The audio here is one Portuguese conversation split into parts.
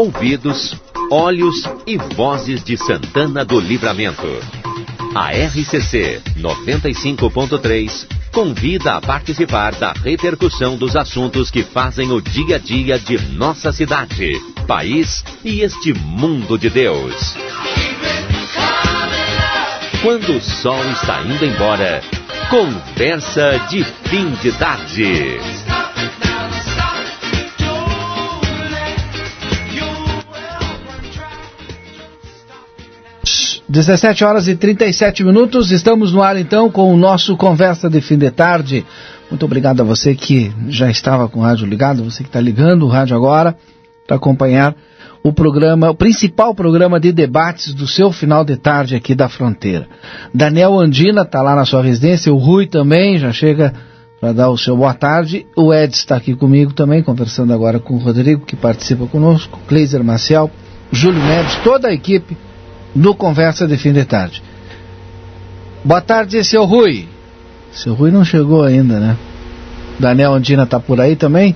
ouvidos, olhos e vozes de Santana do Livramento. A RCC 95.3 convida a participar da repercussão dos assuntos que fazem o dia a dia de nossa cidade, país e este mundo de Deus. Quando o sol está indo embora, conversa de fim de tarde. 17 horas e 37 minutos, estamos no ar então com o nosso Conversa de Fim de Tarde. Muito obrigado a você que já estava com o rádio ligado, você que está ligando o rádio agora para acompanhar o programa, o principal programa de debates do seu final de tarde aqui da fronteira. Daniel Andina está lá na sua residência, o Rui também já chega para dar o seu boa tarde. O Ed está aqui comigo também, conversando agora com o Rodrigo, que participa conosco, Cleiser Marcial, Júlio Neves, toda a equipe no Conversa de Fim de Tarde. Boa tarde, seu Rui. Seu Rui não chegou ainda, né? Daniel Andina tá por aí também?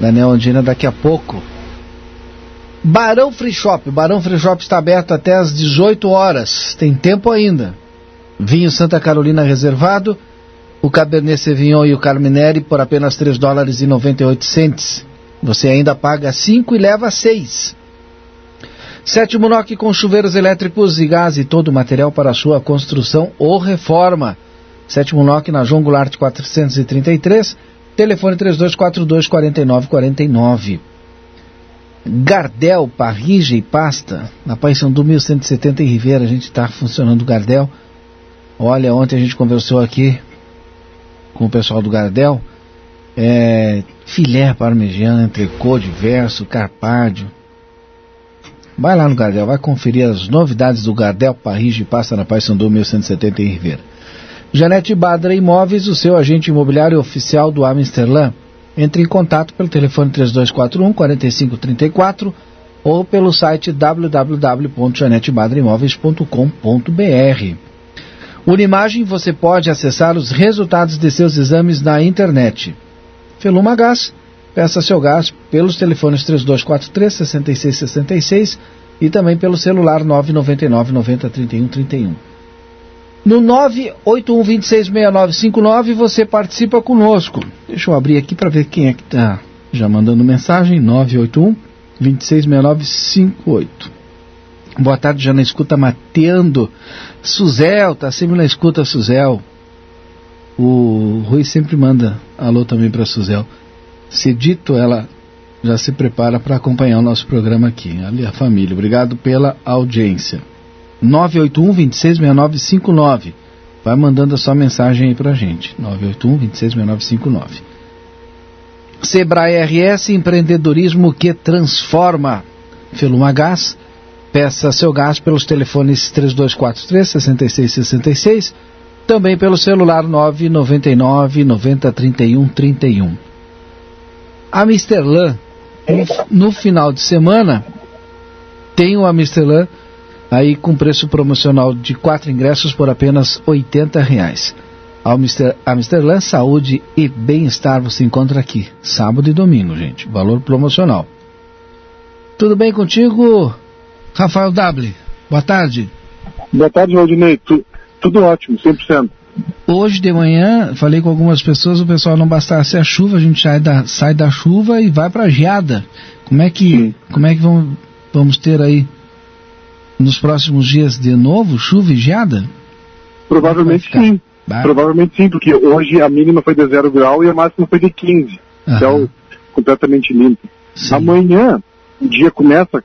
Daniel Andina daqui a pouco. Barão Free Shop. Barão Free Shop está aberto até às 18 horas. Tem tempo ainda. Vinho Santa Carolina reservado. O Cabernet Sauvignon e o Carmineri por apenas 3 dólares e 98 centes. Você ainda paga 5 e leva 6. Sétimo NOC com chuveiros elétricos e gás e todo o material para sua construção ou reforma. Sétimo NOC na João Goulart 433, telefone 3242-4949. Gardel, parrija e pasta, na Paixão 1170 em Ribeira, a gente está funcionando o Gardel. Olha, ontem a gente conversou aqui com o pessoal do Gardel, é, filé parmegiana, entrecô diverso, carpádio, Vai lá no Gardel, vai conferir as novidades do Gardel Parrige Passa na Paz Sandu 1170 em Ribeira. Janete Badra Imóveis, o seu agente imobiliário oficial do Amsterlan. Entre em contato pelo telefone 3241 4534 ou pelo site www.janetebadraimóveis.com.br. Unimagem, você pode acessar os resultados de seus exames na internet. Feluma Gás, Peça seu gás pelos telefones 3243 6666 e também pelo celular 999 90 31 31. No 981266959 você participa conosco. Deixa eu abrir aqui para ver quem é que está já mandando mensagem. 981 266958. Boa tarde, já na escuta mateando. Suzel, tá sempre na escuta, Suzel. O Rui sempre manda alô também para Suzel. Se dito, ela já se prepara para acompanhar o nosso programa aqui. Ali a família. Obrigado pela audiência. 981 266959. Vai mandando a sua mensagem aí pra gente. 981 266959. Sebrae RS empreendedorismo que transforma. Feluma Gás. Peça seu gás pelos telefones 3243 6666. Também pelo celular 999 90 31 31. Amsterlan, no, no final de semana, tem o Amsterlan aí com preço promocional de quatro ingressos por apenas R$ reais. Amster, Amsterlan Saúde e Bem-Estar você encontra aqui, sábado e domingo, gente. Valor promocional. Tudo bem contigo, Rafael W? Boa tarde. Boa tarde, Valdinei. Tu, tudo ótimo, 100%. Hoje de manhã, falei com algumas pessoas, o pessoal não bastasse a chuva, a gente sai da, sai da chuva e vai para a geada. Como é que, como é que vamos, vamos ter aí nos próximos dias de novo chuva e geada? Provavelmente sim. Vai. Provavelmente sim, porque hoje a mínima foi de 0 grau e a máxima foi de 15. Aham. Céu completamente limpo. Sim. Amanhã, o dia começa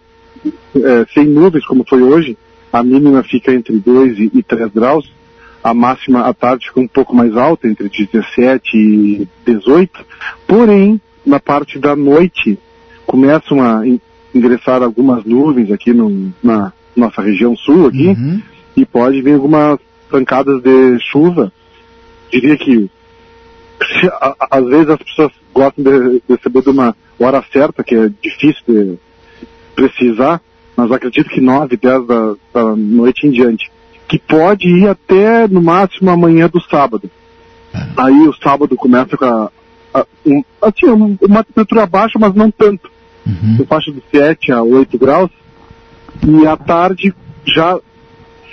é, sem nuvens, como foi hoje. A mínima fica entre 2 e, e 3 graus a máxima à tarde fica um pouco mais alta, entre 17 e 18, porém, na parte da noite, começam a ingressar algumas nuvens aqui no, na nossa região sul aqui, uhum. e pode vir algumas pancadas de chuva. Diria que a, às vezes as pessoas gostam de, de saber de uma hora certa, que é difícil de precisar, mas acredito que 9, 10 da, da noite em diante que pode ir até no máximo amanhã do sábado. É. Aí o sábado começa com a, a, um, assim, uma temperatura baixa, mas não tanto. uhum. faixa de 7 a 8 graus, e à tarde já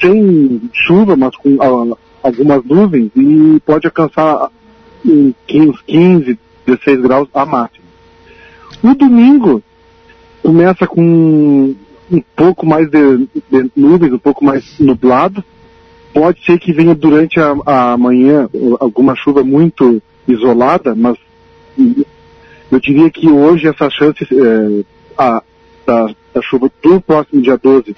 sem chuva, mas com uh, algumas nuvens, e pode alcançar uns 15, 16 graus a máxima. O domingo começa com um pouco mais de, de nuvens, um pouco mais nublado, pode ser que venha durante a, a manhã alguma chuva muito isolada, mas eu diria que hoje essa chance é, a, da, da, chuva do próximo dia 12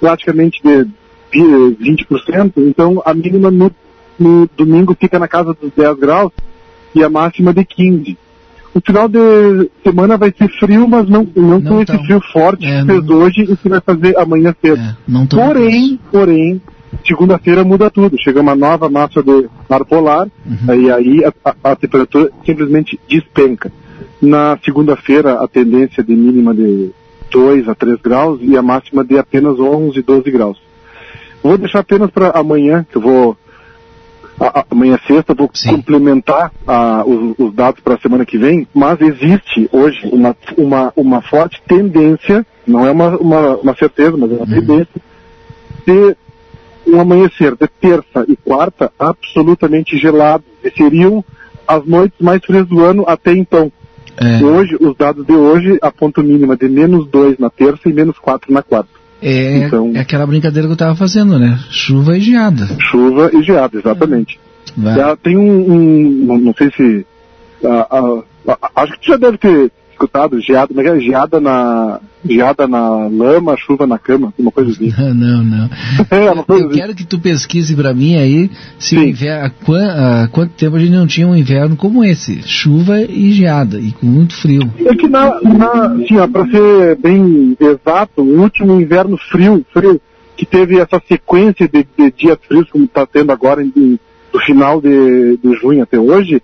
praticamente de, de 20%, então a mínima no, no, domingo fica na casa dos 10 graus e a máxima de 15. O final de semana vai ser frio, mas não, não, não com esse frio forte é, que fez não... hoje e que vai fazer amanhã cedo. É, porém, porém, segunda-feira muda tudo. Chega uma nova massa de ar polar, uhum. e aí a, a, a, temperatura simplesmente despenca. Na segunda-feira, a tendência de mínima de 2 a 3 graus e a máxima de apenas 11, 12 graus. Vou deixar apenas para amanhã, que eu vou. A, amanhã é sexta, vou Sim. complementar os, os, dados para a semana que vem, mas existe hoje uma, uma, uma forte tendência, não é uma, uma, uma certeza, mas é uma uhum. tendência, de um amanhecer de terça e quarta absolutamente gelado. E seriam as noites mais frias do ano até então. É. Hoje, os dados de hoje apontam mínima de menos 2 na terça e menos 4 na quarta. É, então, é aquela brincadeira que eu estava fazendo, né? Chuva e geada. Chuva e geada, exatamente. É. tem um, um, não sei se, acho que tu já deve ter escutado geada, mas é geada na geada na lama, chuva na cama, uma coisa assim. Não, não, não. é, uma coisa eu assim. quero que tu pesquise para mim aí se o inverno, há, quanto tempo a gente não tinha um inverno como esse, chuva e geada e com muito frio. É que na, na assim, para ser bem exato, o último inverno frio, frio que teve essa sequência de, de dias frios como está tendo agora em, do final de, de junho até hoje,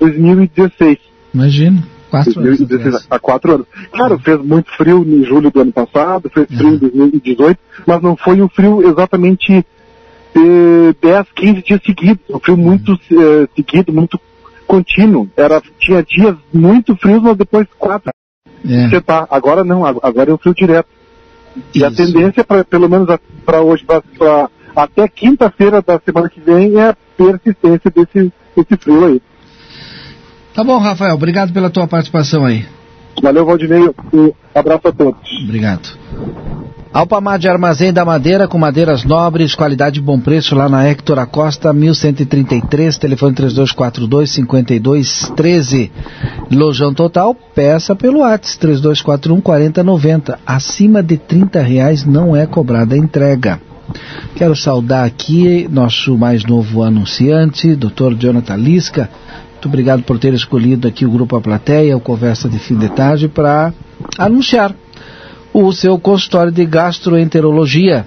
2016. Imagina. Quatro anos. Há quatro anos. Claro, fez muito frio em julho do ano passado, fez frio uhum. em 2018, mas não foi um frio exatamente de 10, 15 dias seguidos. Um frio muito uh, seguido, muito contínuo. Era, tinha dias muito frios, mas depois quatro. É. Você tá, agora não, agora é um frio direto. E Isso. a tendência, pra, pelo menos para hoje, pra, pra, até quinta-feira da semana que vem, é a persistência desse, desse frio aí. Tá bom, Rafael. Obrigado pela tua participação aí. Valeu, Valdinei. Um abraço a todos. Obrigado. Alpamar de Armazém da Madeira, com madeiras nobres, qualidade e bom preço, lá na Hector Acosta, 1133, telefone 3242-5213. Lojão Total, peça pelo WhatsApp, 3241-4090. Acima de 30 reais não é cobrada a entrega. Quero saudar aqui nosso mais novo anunciante, Dr. Jonathan Lisca, muito obrigado por ter escolhido aqui o Grupo A Plateia, o Conversa de Fim de Tarde, para anunciar o seu consultório de gastroenterologia.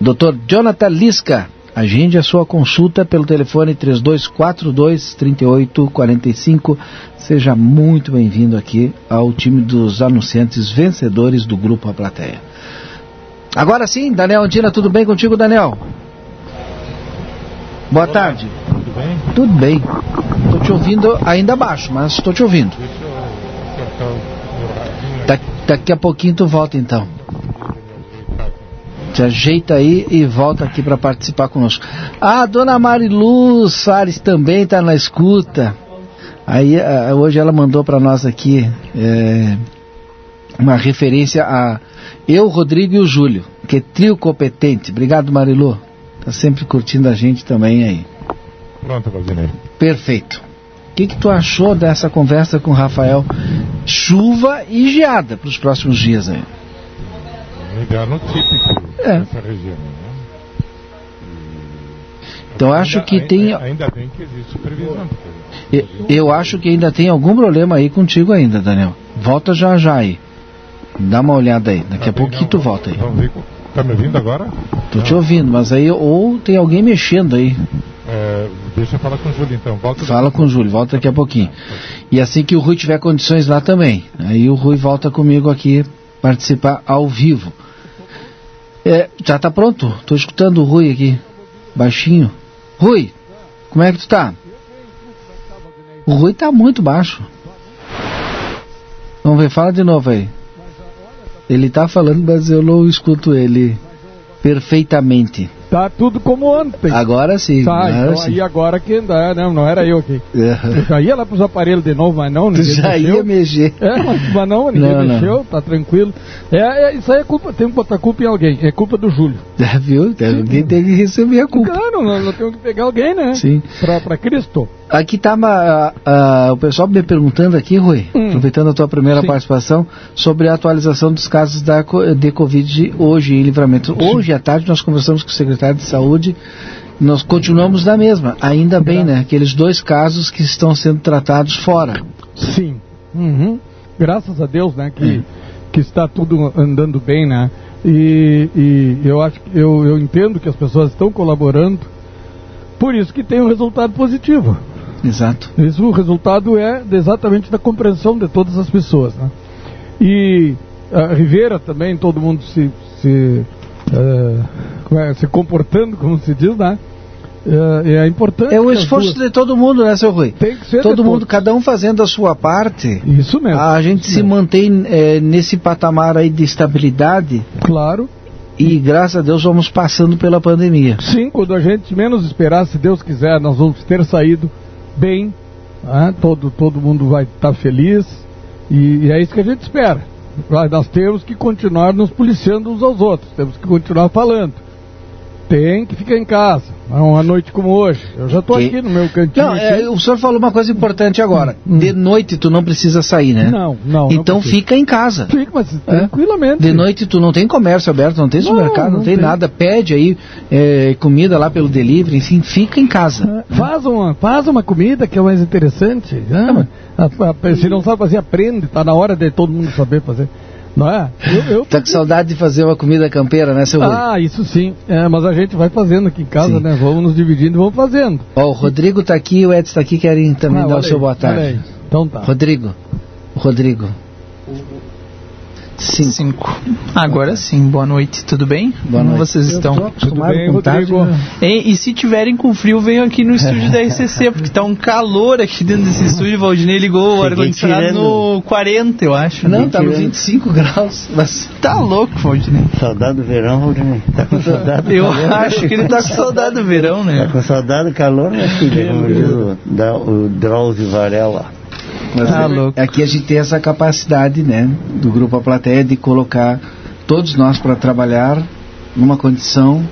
Dr. Jonathan Lisca, agende a sua consulta pelo telefone 3242-3845. Seja muito bem-vindo aqui ao time dos anunciantes vencedores do Grupo A Plateia. Agora sim, Daniel Andina, tudo bem contigo, Daniel? Boa tarde. Tudo bem? Tudo bem. Estou te ouvindo ainda baixo, mas estou te ouvindo. Da, daqui a pouquinho tu volta então. Te ajeita aí e volta aqui para participar conosco. Ah, a dona Marilu Soares também está na escuta. Aí uh, hoje ela mandou para nós aqui é, uma referência a eu, Rodrigo e o Júlio, que é trio competente. Obrigado, Marilu. Tá sempre curtindo a gente também aí. Pronto, Valdinei. Perfeito. O que, que tu achou dessa conversa com o Rafael? Chuva e geada para os próximos dias aí. Um inverno típico é. dessa região. Né? Então ainda, acho que ainda, tem. Ainda bem que existe previsão. Eu, eu acho que ainda tem algum problema aí contigo ainda, Daniel. Volta já já aí. Dá uma olhada aí. Daqui tá a pouquinho tu volta aí. Vamos ver Tá me ouvindo agora? Tô Não. te ouvindo, mas aí ou tem alguém mexendo aí. É, deixa eu falar com o Júlio então. Volta Fala com o Júlio, volta daqui a pouquinho. E assim que o Rui tiver condições lá também. Aí o Rui volta comigo aqui participar ao vivo. É, já tá pronto? Tô escutando o Rui aqui. Baixinho. Rui, como é que tu tá? O Rui tá muito baixo. Vamos ver, fala de novo aí. Ele está falando, mas eu não escuto ele perfeitamente. Tá tudo como ontem. Agora sim. Tá, agora então sim. aí agora que não, não, não era eu aqui. Uhum. Eu já ia lá pros aparelhos de novo, mas não, Tu ninguém já mexeu. ia mexer. É, mas, mas não, ninguém Não, não. mexeu, tá tranquilo. É, é, isso aí é culpa, tem que botar culpa em alguém, é culpa do Júlio. Já viu? Alguém tem que receber a culpa. Claro, nós, nós temos que pegar alguém, né? Sim. Pra, pra Cristo. Aqui tá uma- a- a- o pessoal me perguntando aqui, Rui, Hum. aproveitando a tua primeira Sim. participação, sobre a atualização dos casos da, de Covid hoje em livramento. Hoje à tarde nós conversamos com o secretário de saúde, nós continuamos na mesma, ainda bem, né? Aqueles dois casos que estão sendo tratados fora. Sim. Uhum. Graças a Deus, né, que, que está tudo andando bem, né? E, e eu acho que eu, eu entendo que as pessoas estão colaborando, por isso que tem um resultado positivo. Exato. Isso, o resultado é exatamente da compreensão de todas as pessoas, né? E a Rivera também, todo mundo se, se, eh, como é, se comportando, como se diz, né? Eh, é importante. É o esforço duas- de todo mundo, né, seu Rui? Tem que ser Todo mundo, todos. cada um fazendo a sua parte, Isso mesmo. a gente se mesmo. mantém eh, nesse patamar aí de estabilidade Claro. e graças a Deus vamos passando pela pandemia. Sim, quando a gente menos esperar, se Deus quiser, nós vamos ter saído bem, né? todo, todo mundo vai estar feliz e, e é isso que a gente espera. Nós temos que continuar nos policiando uns aos outros, temos que continuar falando. Tem que ficar em casa, não uma noite como hoje. Eu já estou aqui no meu cantinho. Não, é, o senhor falou uma coisa importante agora. De noite tu não precisa sair, né? Hum. não, não. não Então precisa. fica em casa. Fica, mas tranquilamente. De noite tu não tem comércio aberto, não tem Não, supermercado, não, não tem, tem. nada. Pede aí é, comida lá pelo delivery, enfim, fica em casa. É, Faz uma, faz uma comida que é mais interessante. né? A- a- se não sabe fazer, aprende. Está na hora de todo mundo saber fazer. Não é? Eu, eu- Tá com saudade de fazer uma comida campeira, né, seu Rui? Ah, isso sim. É, mas a gente vai fazendo aqui em casa, Sim. né? Vamos nos dividindo e vamos fazendo. Ó, o Rodrigo tá aqui e o Edson tá aqui, querem também Ah, dar o seu boa tarde. Então tá. Rodrigo. Rodrigo. Sim. Cinco. Agora sim, boa noite, tudo bem? Boa Como noite. vocês Eu estão? acostumado bem, com tarde, Rodrigo? né? Hein? E se tiverem com frio, venham aqui no estúdio da RCC, porque tá um calor aqui dentro desse estúdio. O Valdinei ligou o ar-condicionado tirando. no 40, eu acho. Não, tá nos tirando. 25 graus. Mas... Tá louco, Valdinei. Saudade do verão, Valdinei. Tá com saudade do Eu calor? acho que ele tá com saudade do verão, Tá né? com saudade do calor, filha, como diz o Drauzio Varela. Mas Tá é- aqui a gente tem essa capacidade, né, do grupo A Plateia de colocar todos nós para trabalhar numa condição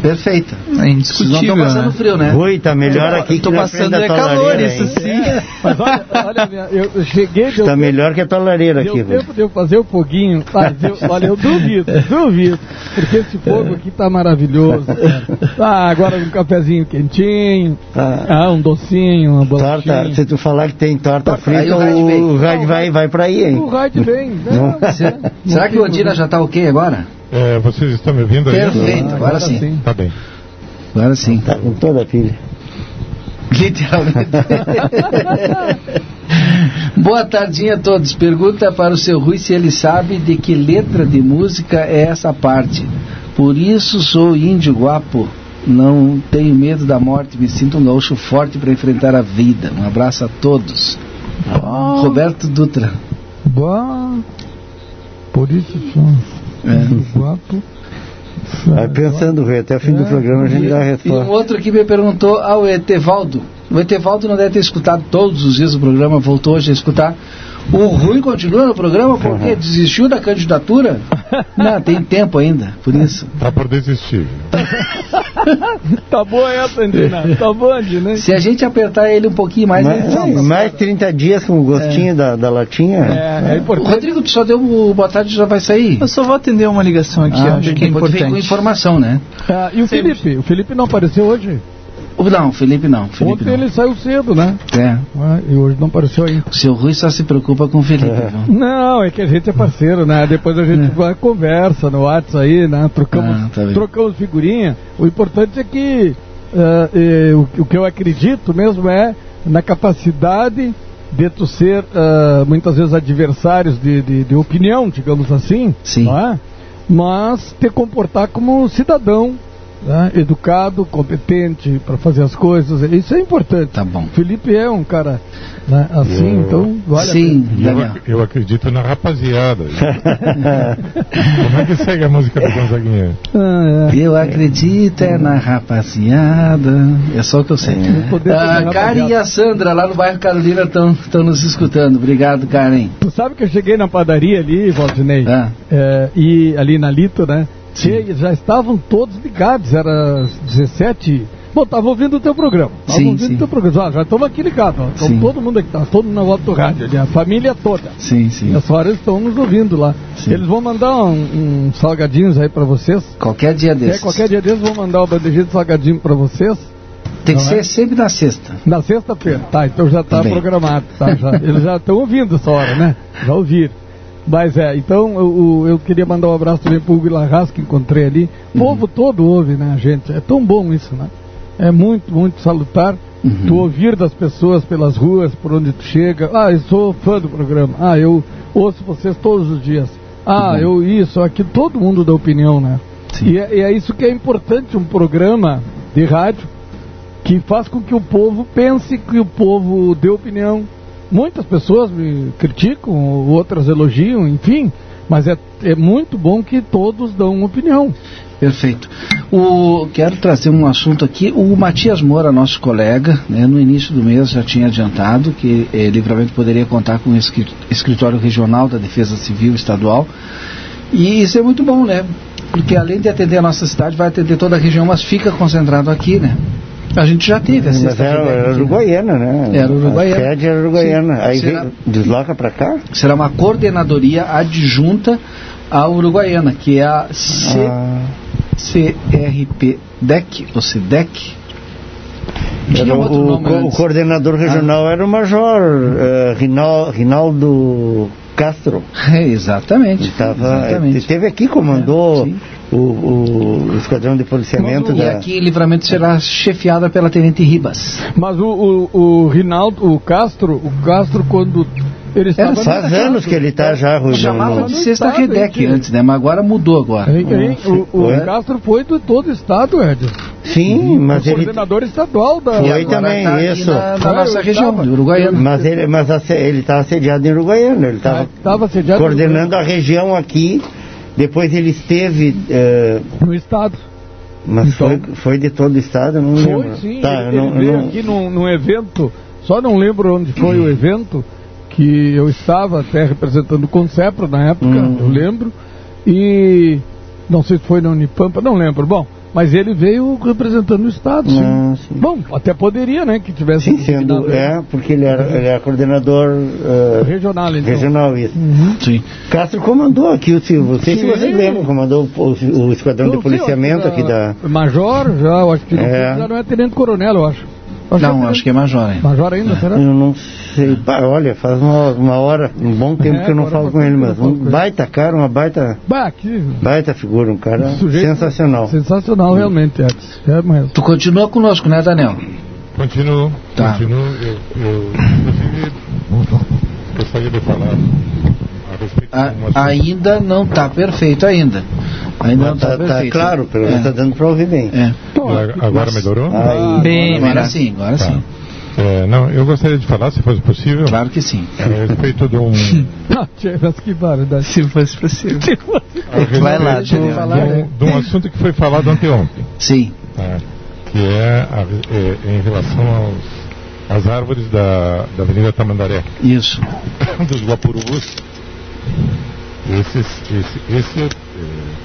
perfeita. É Vocês não indiscutível, estão passando né? frio, né? Rui, tá melhor aqui que Tô na passando é calor, lareira, isso hein? sim. Mas olha, olha minha- eu, eu cheguei, deu Tá tempo- melhor que a tua lareira Deu aqui, Rui. tempo de eu fazer o foguinho. Mas eu, olha, eu duvido, duvido. Porque esse fogo aqui tá maravilhoso. Cara. Ah, agora um cafezinho quentinho, Tá. ah, um docinho, uma Torta, bolachinha. se tu falar que tem torta frita, o o rádio vai, vai pra aí, O hein? rádio vem. Não. né? Será, será que o Odira já está ok agora? É, vocês estão me ouvindo aí? Perfeito, agora sim. Tá bem. Agora sim. Tá com toda a pilha. Literalmente. Boa tardinha a todos. Pergunta para o seu Rui se ele sabe de que letra de música é essa parte. Por isso sou índio guapo. Não tenho medo da morte, me sinto um gaúcho forte para enfrentar a vida. Um abraço a todos. Roberto Dutra. Bah, por isso sou É. guapo. Vai pensando, Rui, até o fim do programa a gente dá a E um resposta. outro aqui me perguntou ao Etevaldo. O Etevaldo não deve ter escutado todos os dias o programa, voltou hoje a escutar. O Rui continua no programa porque desistiu da candidatura? Não, tem tempo ainda, por isso. Tá por desistir. Tá boa essa, Andina. Tá boa, Andina. Se a gente apertar ele um pouquinho mais, Mais, fala. mais 30 dias com o gostinho da, da latinha. É, é importante. Rodrigo, tu só deu o boa tarde e já vai sair? Eu só vou atender uma ligação aqui, Ah, acho que é vem com importante. informação, né? Ah, e o Felipe? O Felipe não apareceu hoje? Não, Felipe não. Felipe Ontem não. ele saiu cedo, né? É. Ah, e hoje não apareceu ainda. O seu Rui só se preocupa com o Felipe, viu? Não, é que a gente é parceiro, né? Depois a gente vai conversa no WhatsApp aí, né? Trocamos, Ah, tá trocamos figurinha. O importante é que eh, o, o que eu acredito mesmo é na capacidade de tu ser ah, muitas vezes adversários de, de, de opinião, digamos assim, Sim. é? mas te comportar como cidadão né? educado, competente para fazer as coisas. Isso é importante. Tá bom. Felipe é um cara né, assim, eu, então vale Sim, eu, eu, acredito na rapaziada. Como é que segue a música do Gonzaguinha? Ah, é. Eu acredito é na rapaziada. É só o que eu sei. É. Ah, Karen e a Sandra, lá no bairro Carolina, estão nos escutando. Obrigado, Karen. Tu sabe que eu cheguei na padaria ali, Valdinei, ah. é, e ali na Lito, né? Sim. já estavam todos ligados, era 17. Bom, estava ouvindo o teu programa. Estava ouvindo sim. o teu programa. Ah, já estamos aqui ligados. Então, todo mundo aqui, tá, todo mundo na volta do rádio, ali, a família toda. Sim, sim. E as senhoras estão nos ouvindo lá. Sim. Eles vão mandar um, um salgadinhos aí para vocês. Qualquer dia desses. É, qualquer dia desses vão mandar o bandejinho de salgadinho para vocês. Tem que ser é? sempre na sexta. Na sexta-feira, tá, então já está programado. Tá, já, eles já estão ouvindo essa hora, né? Já ouviram. Mas é, então eu, eu queria mandar um abraço também pro Hugo Larras, que encontrei ali. O uhum. povo todo ouve, né, gente? É tão bom isso, né? É muito, muito salutar. Uhum. Tu ouvir das pessoas pelas ruas, por onde tu chega. Ah, eu sou fã do programa. Ah, eu ouço vocês todos os dias. Ah, uhum. eu isso, aqui, todo mundo dá opinião, né? E é, e é isso que é importante, um programa de rádio que faz com que o povo pense, que o povo dê opinião, Muitas pessoas me criticam, outras elogiam, enfim, mas é, é muito bom que todos dão opinião. Perfeito. O, quero trazer um assunto aqui. O Matias Moura, nosso colega, né, no início do mês já tinha adiantado que eh, Livramento poderia contar com o escritório regional da Defesa Civil Estadual. E isso é muito bom, né? Porque além de atender a nossa cidade, vai atender toda a região, mas fica concentrado aqui, né? A gente já teve a Mas era, era uruguaiana, né? Era uruguaiana. A sede era uruguaiana. Sim. Aí Será... desloca para cá? Será uma coordenadoria adjunta à uruguaiana, que é a C... ah. CRP-DEC, ou CDEC. Era o, o, o, coordenador regional ah. era o Major uh, Rinaldo Castro. É, exatamente. Ele, tava, exatamente. esteve aqui, comandou é, o, o, esquadrão de policiamento. E da... aqui Livramento será chefiada pela Tenente Ribas. Mas o, o, o Rinaldo, o Castro, o Castro quando ele estava faz anos que ele está já ruim. Chamava de sexta Redec antes, né? Mas agora mudou agora. Hein, hein? O, o Castro foi de todo o estado, Ed. Sim, mas o ele... coordenador estadual da... Foi também, tá isso. Na, na nossa região, de Uruguaiana. Mas ele mas ele estava assediado em Uruguaiana. Ele estava coordenando a região aqui. Depois ele esteve... Uh... No estado. Mas então, foi, foi de todo o estado? Não foi, lembro. sim. Tá, ele, não, ele veio não... aqui num, num evento, só não lembro onde foi o evento, que eu estava até representando o Concepro na época, uhum. eu lembro, e não sei se foi na Unipampa, não lembro. Bom, mas ele veio representando o Estado, sim. Ah, sim. Bom, até poderia, né, que tivesse... Sim, sendo, é, porque ele era, ele era coordenador... Uh, regional, então. Regional, isso. Uhum. Sim. Castro comandou aqui o Silvio, não sei sim. se vocês lembram, comandou o, o, o esquadrão de policiamento aqui da... Major, já, eu acho que é. já não é tenente-coronel, eu acho. Acho não, é acho que é major ainda. Major ainda, será? Eu não sei sei, olha, faz uma, uma hora, um bom tempo é, que eu não falo com ele, mas um baita cara, uma baita. Bah, que... Baita figura, um cara sensacional. Sensacional, realmente, Edson. É mesmo. Tu continua conosco, né, Daniel? Continuo, tá. continuo. Eu, eu, inclusive, gostaria de falar a Ainda não está perfeito ainda. Ainda não está tá, tá perfeito. Tá claro, pelo menos está é. dando para ouvir bem. É. Agora, agora melhorou? Aí, bem, agora sim, agora tá. sim. É, não, eu gostaria de falar, se fosse possível. Claro que sim. A respeito de um. que barulho. Se fosse possível. Vai lá, de, um, falar, de, um, de um assunto que foi falado anteontem. Sim. Tá? que é, a, é, em relação às árvores da, da Avenida Tamandaré. Isso. Dos Guapurubus. Esses, esse, esse é,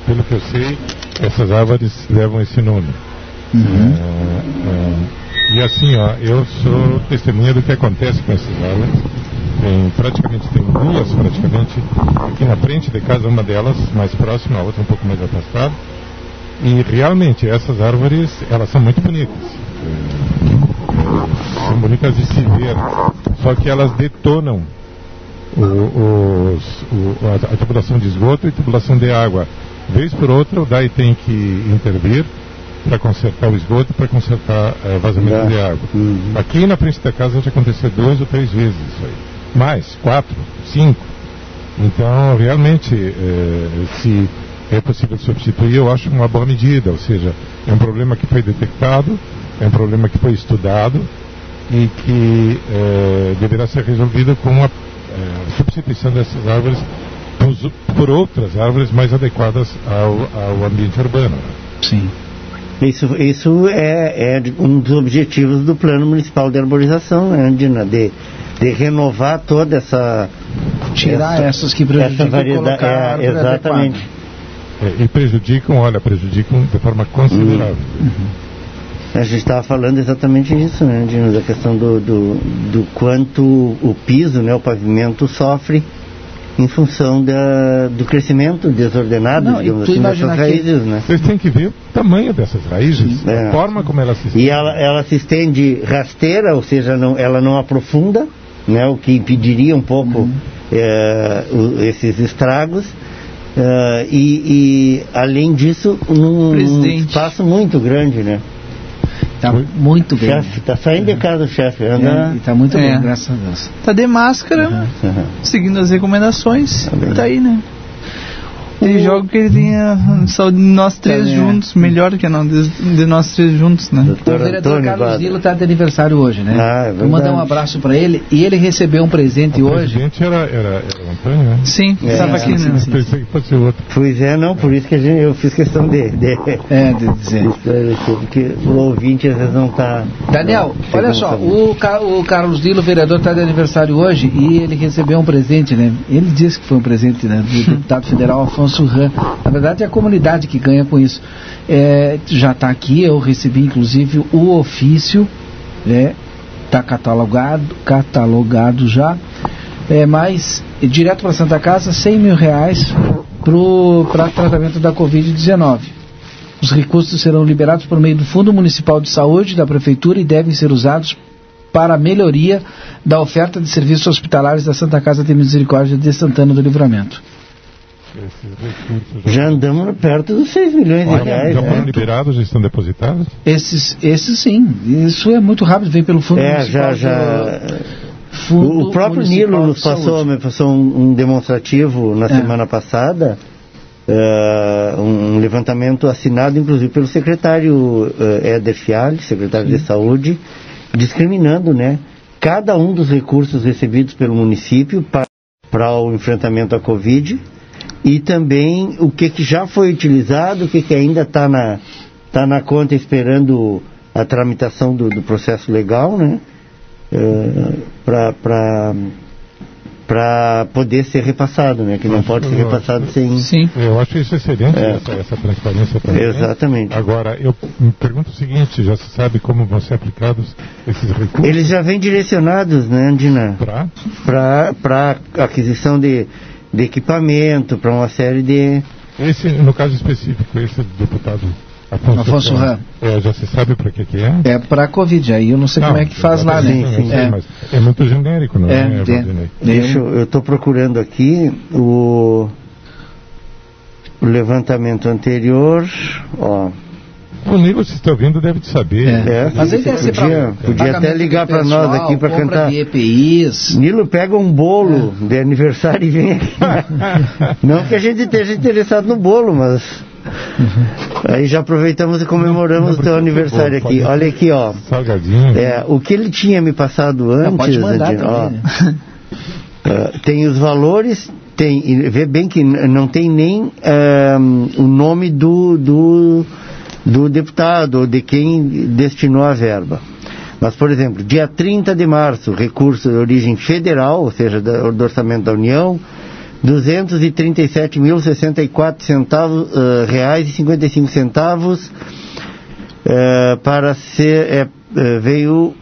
pelo que eu sei, essas árvores levam esse nome. Uhum. É, é e assim, ó, eu sou testemunha do que acontece com essas árvores. Tem, praticamente tem duas, praticamente, aqui na frente de casa, uma delas mais próxima, a outra um pouco mais afastada. E realmente essas árvores, elas são muito bonitas. São bonitas de se ver, só que elas detonam o, os, o, a, tubulação de esgoto e tubulação de água. Vez por outra, o DAI tem que intervir para consertar o esgoto, para consertar é, vazamento de água. Uhum. Aqui na frente da casa já aconteceu duas ou três vezes isso aí. Mais, quatro, cinco. Então, realmente, é, se é possível substituir, eu acho uma boa medida, ou seja, é um problema que foi detectado, é um problema que foi estudado e que é, deverá ser resolvido com a é, substituição dessas árvores por outras árvores mais adequadas ao, ao ambiente urbano. Sim. Isso, isso é, é, um dos objetivos do Plano Municipal de Arborização, né, Andina, de, de renovar toda essa. Tirar essa, essas que prejudicam essa variedade. É, exatamente. É, e prejudicam, olha, prejudicam de forma considerável. Uhum. A gente estava falando exatamente isso, né, Dino, da questão do, do, do quanto o piso, né, o pavimento sofre em função da, do crescimento desordenado, Não, digamos assim, dessas raízes, né? Vocês têm que ver o tamanho dessas raízes, é. a forma como elas se estendem. E ela, ela se estende rasteira, ou seja, não, ela não aprofunda, né, o que impediria um pouco uhum. é, o, esses estragos. Uh, e, e, além disso, num, num espaço muito grande, né? Tá muito bem. Chefe, tá saindo de casa o chefe. Anda... É, tá muito é. bem, graças a Deus. Tá de máscara, uhum. seguindo as recomendações. Tá, tá aí, né? Ele o... joga que ele tinha saúde de nós três tá, juntos, melhor que não, de, de, nós três juntos, né? Doutor o vereador Antônio Carlos Dilo está de aniversário hoje, né? Ah, é Vou mandar um abraço para ele e ele recebeu um presente o hoje. O presente era, era, era o Antônio, né? Sim, estava é, aqui, né? Pensei que fosse outro. Pois é, não, por isso que gente, eu fiz questão de, de, é, de dizer. Porque o ouvinte às vezes não está. Daniel, não, olha só, o, o Carlos Dilo, vereador, está de aniversário hoje e ele recebeu um presente, né? Ele disse que foi um presente né, do deputado federal Afonso Ram verdade é a comunidade que ganha com isso. É, já está aqui, eu recebi inclusive o ofício, né? Está catalogado, catalogado já. É, mas direto para Santa Casa, 100 mil reais para tratamento da Covid-19. Os recursos serão liberados por meio do Fundo Municipal de Saúde da Prefeitura e devem ser usados para a melhoria da oferta de serviços hospitalares da Santa Casa de Misericórdia de Santana do Livramento. Já andamos perto dos 6 milhões de reais. Já foram né? liberados, já estão depositados? Esses, esses sim. Isso é muito rápido, vem pelo fundo é, municipal. Já, já... Fundo o próprio Nilo nos passou, me passou um, um demonstrativo na é. semana passada, uh, um levantamento assinado inclusive pelo secretário uh, Éder Fialho, secretário sim. de Saúde, discriminando né, cada um dos recursos recebidos pelo município para, para o enfrentamento à Covid e também o que, que já foi utilizado, o que, que ainda está na, tá na conta esperando a tramitação do, do processo legal, né? Uh, para para poder ser repassado, né? Que não pode ser repassado sem. Sim. Eu acho isso excelente é. essa, essa, transparência também. Exatamente. Agora eu me pergunto o seguinte: já se sabe como vão ser aplicados esses recursos? Eles já vêm direcionados, né, Andina? Para para aquisição de de equipamento, para uma série de. Esse, no caso específico, esse deputado Afonso, Afonso Ram. É, já se sabe para que, que é? É para a Covid, aí eu não sei não, como é que faz lá, né? Sim, sim. É. Mas é muito genérico, não é? é, é Deixa, eu estou procurando aqui o, o levantamento anterior, ó. O Nilo, se está ouvindo, deve de saber. É. É, Mas ele deve ser podia, podia até ligar para nós aqui para cantar. De EPIs. Nilo, pega um bolo é. de aniversário e vem aqui. Não que a gente esteja interessado no bolo, mas. Uhum. Aí já aproveitamos e comemoramos o teu aniversário aqui. Olha aqui, ó. Salgadinho. É, o que ele tinha me passado antes, não, pode mandar ó, uh, tem os valores, tem, vê bem que não tem nem uh, o nome do, do do deputado ou de quem destinou a verba. Mas, por exemplo, dia 30 de março, recurso de origem federal, ou seja, do, orçamento da União, 237.064 centavos, uh, reais e 55 centavos uh, para ser, uh, veio,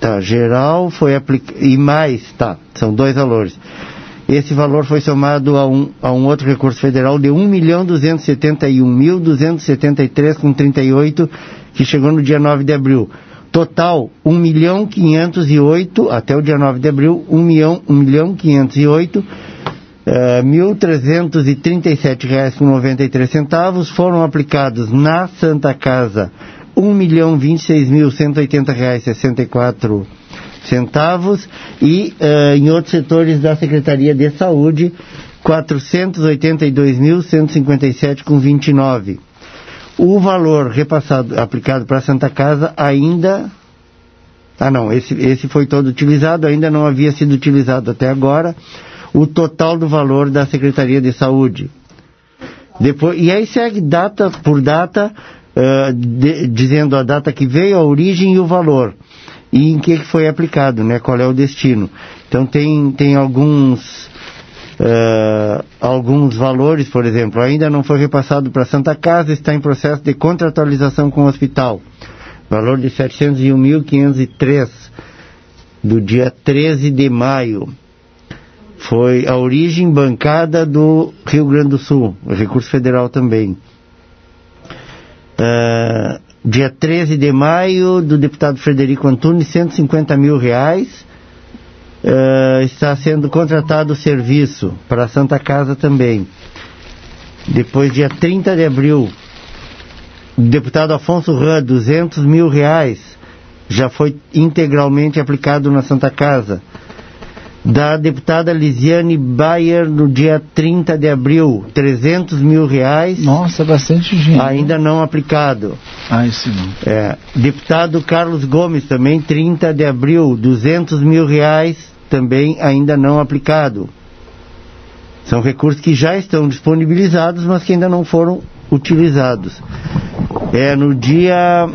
tá, geral, foi aplicado, e mais, tá, são dois valores. Esse valor foi somado a um, a um outro recurso federal de 1.271.273,38, que chegou no dia 9 de abril. Total, 1 milhão 508, até o dia 9 de abril, 1 milhão, 1 milhão 508, uh, 1.337 reais com 93 centavos foram aplicados na Santa Casa 1 milhão 26 mil 180 reais 64 centavos e uh, em outros setores da Secretaria de Saúde 482.157,29. O valor repassado, aplicado para a Santa Casa ainda. Ah, não, esse, esse foi todo utilizado, ainda não havia sido utilizado até agora. O total do valor da Secretaria de Saúde. Depois, e aí segue data por data, uh, de, dizendo a data que veio, a origem e o valor. E em que foi aplicado, né? Qual é o destino. Então tem, tem alguns Uh, alguns valores, por exemplo, ainda não foi repassado para Santa Casa, está em processo de contratualização com o hospital. Valor de 701.503 do dia 13 de maio. Foi a origem bancada do Rio Grande do Sul, recurso federal também. Uh, dia 13 de maio, do deputado Frederico Antunes, 150 mil reais uh, está sendo contratado o serviço para a Santa Casa também. Depois, dia 30 de abril, deputado Afonso Rã, 200 mil reais, já foi integralmente aplicado na Santa Casa. Da deputada Lisiane Bayer, no dia 30 de abril, 300 mil reais. Nossa, bastante dinheiro. Ainda não aplicado. Ah, isso não. É. Deputado Carlos Gomes, também, 30 de abril, 200 mil reais também ainda não aplicado. São recursos que já estão disponibilizados, mas que ainda não foram utilizados. É no dia.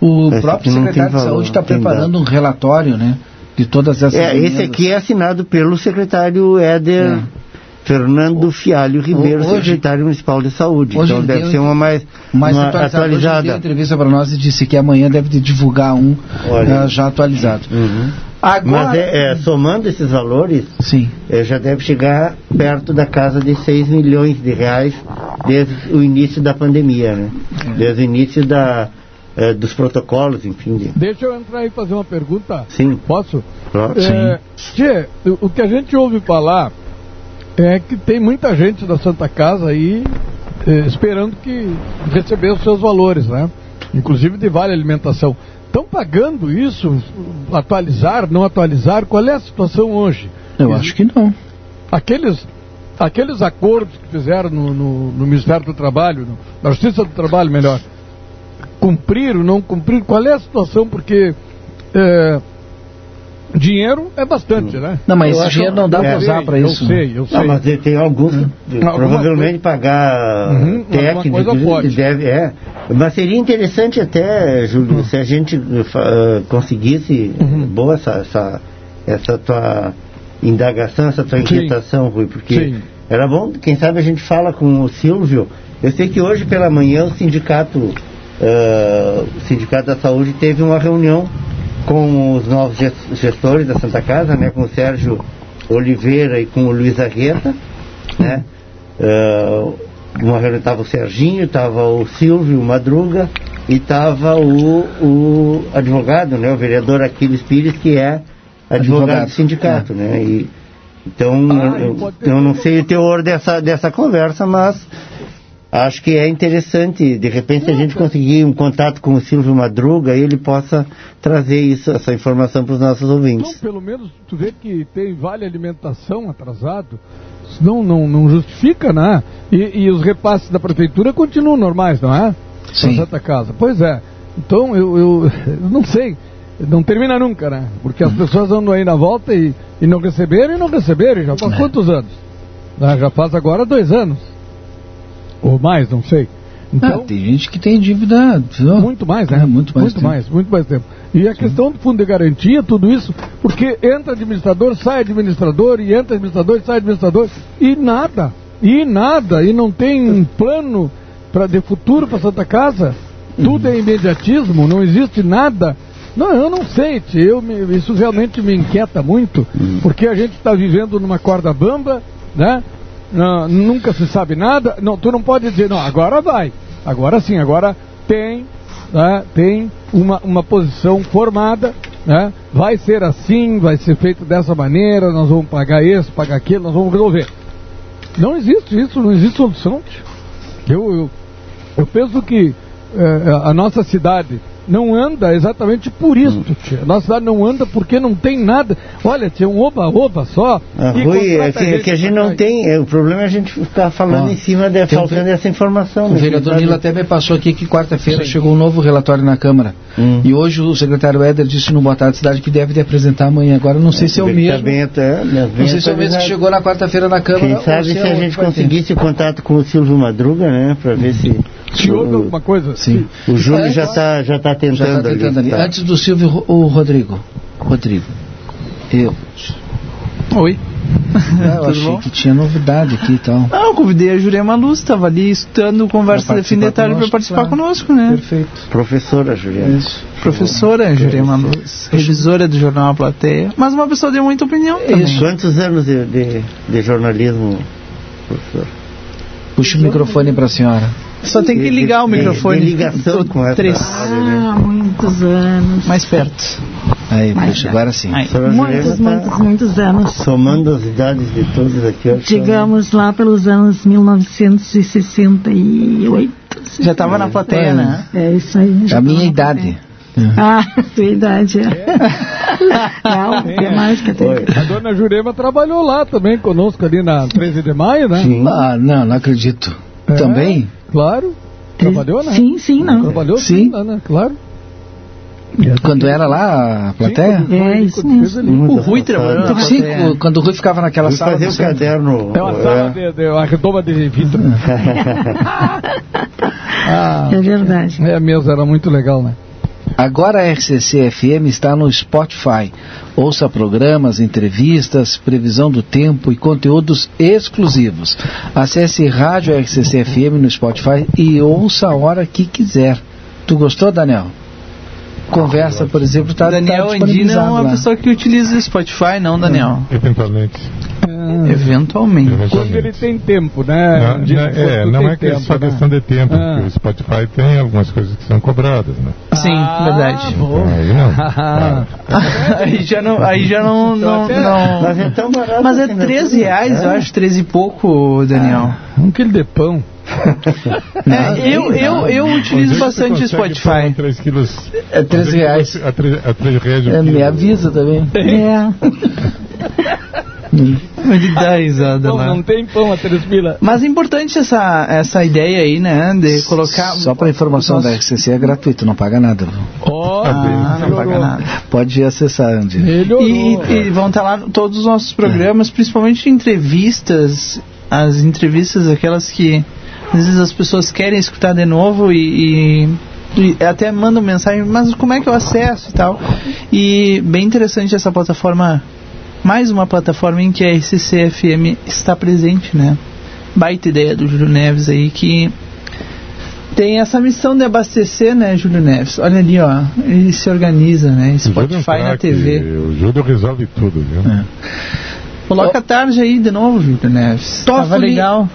O próprio secretário de Saúde está preparando um relatório, né? De todas essas. É, esse aqui é assinado pelo secretário Éder. É. Fernando Fialho Ribeiro, hoje, secretário municipal de saúde. Então deve ser uma mais, mais uma atualizada. atualizada. Hoje deu entrevista para nós e disse que amanhã deve divulgar um uh, já atualizado. Uhum. Agora... Mas é, é, somando esses valores, Sim. É, já deve chegar perto da casa de 6 milhões de reais desde o início da pandemia, né? É. Desde o início da, é, dos protocolos, enfim. De... Deixa eu entrar e fazer uma pergunta. Sim. Posso? Claro. É, Sim. Tchê, o que a gente ouve falar é que tem muita gente da Santa Casa aí eh, esperando que receber os seus valores, né? Inclusive de vale alimentação. Estão pagando isso? Atualizar, não atualizar? Qual é a situação hoje? Eu acho que não. Aqueles, aqueles acordos que fizeram no, no, no Ministério do Trabalho, no, na Justiça do Trabalho, melhor, cumpriram, não cumpriram? Qual é a situação? Porque eh, Dinheiro é bastante, né? Não, mas esse dinheiro não dá é, para usar para isso. Eu sei, eu sei. Não, mas tem alguns que hum. provavelmente pagar uhum, técnicos deve, é. Mas seria interessante até, Júlio, uhum. se a gente uh, conseguisse uhum. boa essa, essa, essa tua indagação, essa tua inquietação, Rui, porque Sim. era bom, quem sabe a gente fala com o Silvio. Eu sei que hoje pela manhã o sindicato, uh, o sindicato da saúde teve uma reunião com os novos gestores da Santa Casa, né, com o Sérgio Oliveira e com o Luiz Arreta, né, uh, uma reunião estava o Serginho, estava o Silvio Madruga e estava o, o advogado, né, o vereador Aquiles Pires, que é advogado, advogado. do sindicato, é. né, e, então ah, eu, eu não sei o teor dessa, dessa conversa, mas acho que é interessante, de repente, se a gente conseguir um contato com o Silvio Madruga, ele possa trazer isso, essa informação para os nossos ouvintes. Não, pelo menos tu vê que tem vale alimentação atrasado, não, não, não justifica, né? E, e os repasses da prefeitura continuam normais, não é? Sim. Santa Casa. Pois é. Então, eu, eu, eu, não sei. Não termina nunca, né? Porque as pessoas andam aí na volta e, e não receberam e não receberam. Já faz é. quantos anos? Ah, já faz agora dois anos. Ou mais, não sei. Então, ah, tem gente que tem dívida. Muito mais, né? É, muito mais. Muito tempo. mais, muito mais tempo. E a Sim. questão do fundo de garantia, tudo isso, porque entra administrador, sai administrador, e entra administrador, sai administrador, e nada. E nada. E não tem plano pra, de futuro para Santa Casa. Tudo uhum. é imediatismo, não existe nada. Não, eu não sei, eu isso realmente me inquieta muito, uhum. porque a gente está vivendo numa corda bamba, né? Não, nunca se sabe nada. Não, tu não pode dizer, não, agora vai. Agora sim, agora tem, né, tem uma, uma posição formada, né, vai ser assim, vai ser feito dessa maneira, nós vamos pagar isso, pagar aquilo, nós vamos resolver. Não existe isso, não existe solução. Eu, eu, eu penso que eh, a nossa cidade não anda exatamente por isso, hum. tia. Nossa cidade não anda porque não tem nada. Olha, tinha um oba-oba só. Ah, Rui, é que, que, a gente não tem. É, o problema é a gente ficar falando em cima, de, faltando essa informação. O né, vereador Nilo até me passou aqui que quarta-feira chegou um novo relatório na Câmara. Hum. E hoje o secretário Éder disse no Boa Tarde Cidade que deve de apresentar amanhã. Agora não sei é, se é o mesmo. Bem até, não sei se é o mesmo que chegou na quarta-feira na Câmara. Quem sabe se, se a gente conseguisse o contato com o Silvio Madruga, né? Para ver se. Se houve alguma coisa? Sim. O Júlio já está já tá tentando. Já tá tentando ali. Tá. Antes do Silvio, o Rodrigo. Rodrigo. Eu. Oi. É, eu achei bom? que tinha novidade aqui e tal. Não, eu convidei a Jurema Luz, estava ali estudando conversa de fim de tarde para participar claro. conosco, né? Perfeito. Professora Jurema. Isso. Professora Jurema Luz, revisora do jornal A Plateia, mas uma pessoa de muita opinião também. Isso. Quantos anos de, de, de jornalismo, professor? Puxa o microfone para a senhora. Só tem que ligar o microfone. Tem ligação com essa três. Ah, muitos anos. Mais perto. Aí, Mais puxa, agora sim. Aí. Muitos, muitos, muitos anos. Somando as idades de todos aqui. Digamos lá pelos anos 1968. Já estava na plateia, é. né? É isso aí. A minha idade. Ah, sua idade, é. Não, é mais que. A dona Jurema trabalhou lá também conosco ali na 13 de maio, né? Sim. Ah, não, não acredito. É, também? Claro. Trabalhou, né? Sim, sim, não. Trabalhou sim, sim né? Claro. Quando era lá a plateia? Sim, é, isso mesmo. O Rui trabalhou na Sim, quando o Rui ficava naquela Rui sala. Fazia o caderno. É uma é. sala de, de uma redoma de vidro. ah, é verdade. É mesmo, era muito legal, né? Agora a RCC FM está no Spotify. Ouça programas, entrevistas, previsão do tempo e conteúdos exclusivos. Acesse Rádio RCC FM no Spotify e ouça a hora que quiser. Tu gostou, Daniel? Conversa, por exemplo, está Daniel tá Andina é uma lá. pessoa que utiliza Spotify, não, Daniel? Eventualmente. Ah, eventualmente. Quando ele tem tempo, né? Não, não é, não é tempo, só né? questão de tempo, ah. porque o Spotify tem algumas coisas que são cobradas, né? Sim, ah, verdade. Aí não. aí já não, aí já não, não, não. Mas é tão barato. Mas é 13 assim, né? reais, eu acho, 13 e pouco, Daniel. Ah, um quilo de pão. é, eu, eu, eu utilizo bastante o Spotify. 3 quilos. É 13 reais. A 3 reais. É, me avisa também. É. Ele dá risada não, lá. Não tem pão a três pila. Mas é importante essa, essa ideia aí, né? De colocar. Só para informação Nossa. da RCC é gratuito, não paga nada. Oh, ah, não paga nada. Pode acessar, Andy. E, e, vão estar lá todos os nossos programas, é. principalmente entrevistas, as entrevistas aquelas que às vezes as pessoas querem escutar de novo e, e, e até mandam mensagem, mas como é que eu acesso e tal. E bem interessante essa plataforma mais uma plataforma em que a RCCFM está presente, né? Baita ideia do Júlio Neves aí que tem essa missão de abastecer, né, Júlio Neves? Olha ali, ó, ele se organiza, né? Spotify na TV. O Júlio resolve tudo, viu? É. Coloca a tarde aí de novo, Júlio Neves. Toffoli, Tava legal.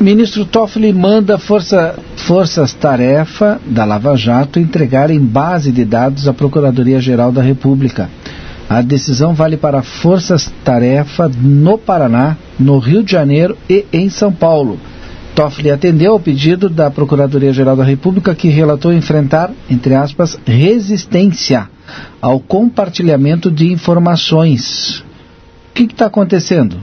Ministro Toffoli manda força, forças-tarefa da Lava Jato entregarem base de dados à Procuradoria-Geral da República. A decisão vale para forças-tarefa no Paraná, no Rio de Janeiro e em São Paulo. Toffoli atendeu ao pedido da Procuradoria-Geral da República, que relatou enfrentar, entre aspas, resistência ao compartilhamento de informações. O que está acontecendo?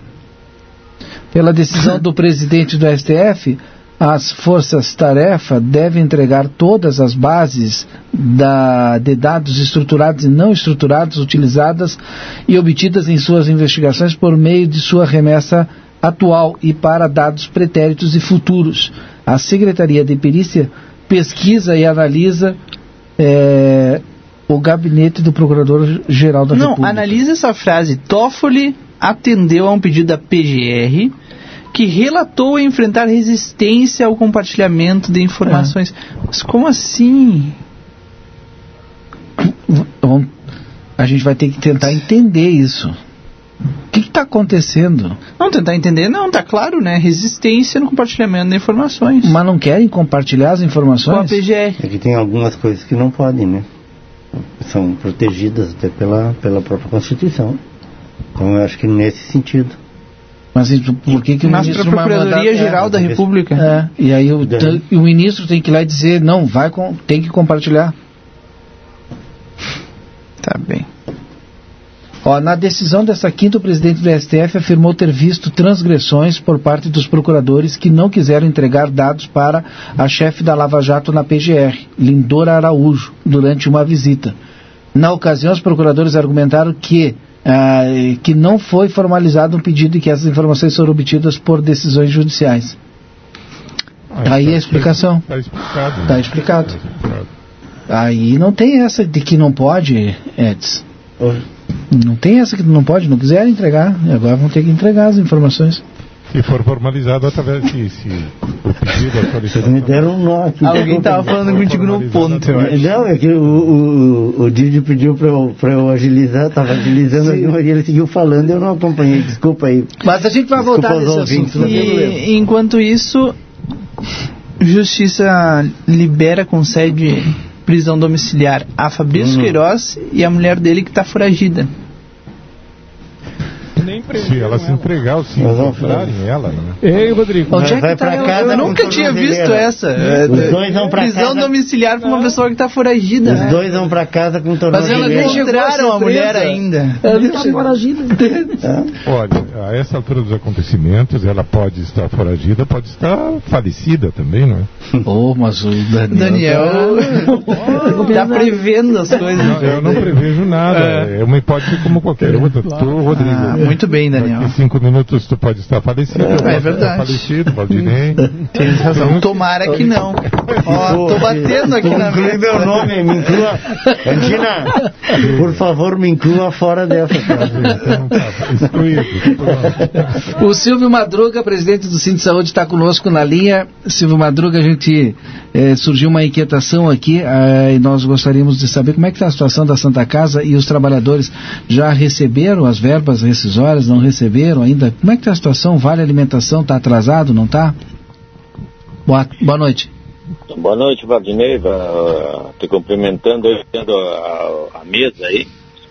Pela decisão do presidente do STF, as forças-tarefa devem entregar todas as bases da, de dados estruturados e não estruturados utilizadas e obtidas em suas investigações por meio de sua remessa atual e para dados pretéritos e futuros. A Secretaria de Perícia pesquisa e analisa é, o gabinete do Procurador-Geral da não, República. Não, analisa essa frase. Toffoli atendeu a um pedido da PGR que relatou enfrentar resistência ao compartilhamento de informações. É. Mas como assim? A gente vai ter que tentar entender isso. O que está acontecendo? Não, tentar entender, não, tá claro, né? Resistência no compartilhamento de informações. Mas não querem compartilhar as informações? Com a PGR. É que tem algumas coisas que não podem, né? São protegidas até pela, pela própria Constituição. Então eu acho que nesse sentido. Mas por que, que o Mas ministro para a Procuradoria-Geral é, da República. É, e aí o, o, ministro tem que ir lá e dizer, não, vai com, tem que compartilhar. Tá bem. Ó, na decisão dessa quinta, o presidente do STF afirmou ter visto transgressões por parte dos procuradores que não quiseram entregar dados para a chefe da Lava Jato na PGR, Lindora Araújo, durante uma visita. Na ocasião, os procuradores argumentaram que, ah, que não foi formalizado um pedido e que essas informações foram obtidas por decisões judiciais. Ah, Aí tá a explicação. Está explicado. Está né? explicado. Tá explicado. Aí não tem essa de que não pode, Edson. Não tem essa que não pode, não quiser entregar, agora vão ter que entregar as informações. Se for formalizado através de se o pedido atualizado. Vocês me deram um nó aqui. Alguém estava falando contigo no ponto, eu acho. Não, é que o, o, o Didi pediu para eu, eu agilizar, estava agilizando e ele seguiu falando eu não acompanhei, desculpa aí. Mas a gente vai desculpa voltar nesse assunto. E, enquanto isso, Justiça libera, concede prisão domiciliar a Fabrício uhum. Queiroz e a mulher dele que está foragida. Se ela se entregar, se encontrarem ela, né? Ei, Rodrigo. Onde é que tá casa, eu nunca tinha visto essa. Os é, dois vão pra Prisão casa. domiciliar para uma pessoa que está foragida. Os né? dois vão para casa com tornozeleira. Mas elas encontraram a mulher ainda. Ela está foragida. Olha, a essa altura dos acontecimentos, ela pode estar foragida, pode estar falecida também, não é? Oh, mas o Daniel... Daniel está prevendo as coisas. Não, eu não prevejo nada. É, é uma hipótese como qualquer outra. Tu, Rodrigo. Ah, muito bem, Daniel. Daqui cinco minutos tu pode estar falecido. É, é verdade. falecido, Valdinei. Tem razão. Tomara que não. Ó, tô batendo aqui na mesa. meu nome, me inclua. Angina, por favor, me inclua fora dessa. Então, tá, o Silvio Madruga, presidente do Cinto de Saúde, está conosco na linha. Silvio Madruga, a gente eh, surgiu uma inquietação aqui eh, e nós gostaríamos de saber como é que está a situação da Santa Casa e os trabalhadores já receberam as verbas rescisórias, não receberam ainda? Como é que está a situação? Vale alimentação? Está atrasado, não está? Boa, boa noite. Boa noite, Valdinei. Te cumprimentando, tendo a, a, mesa aí.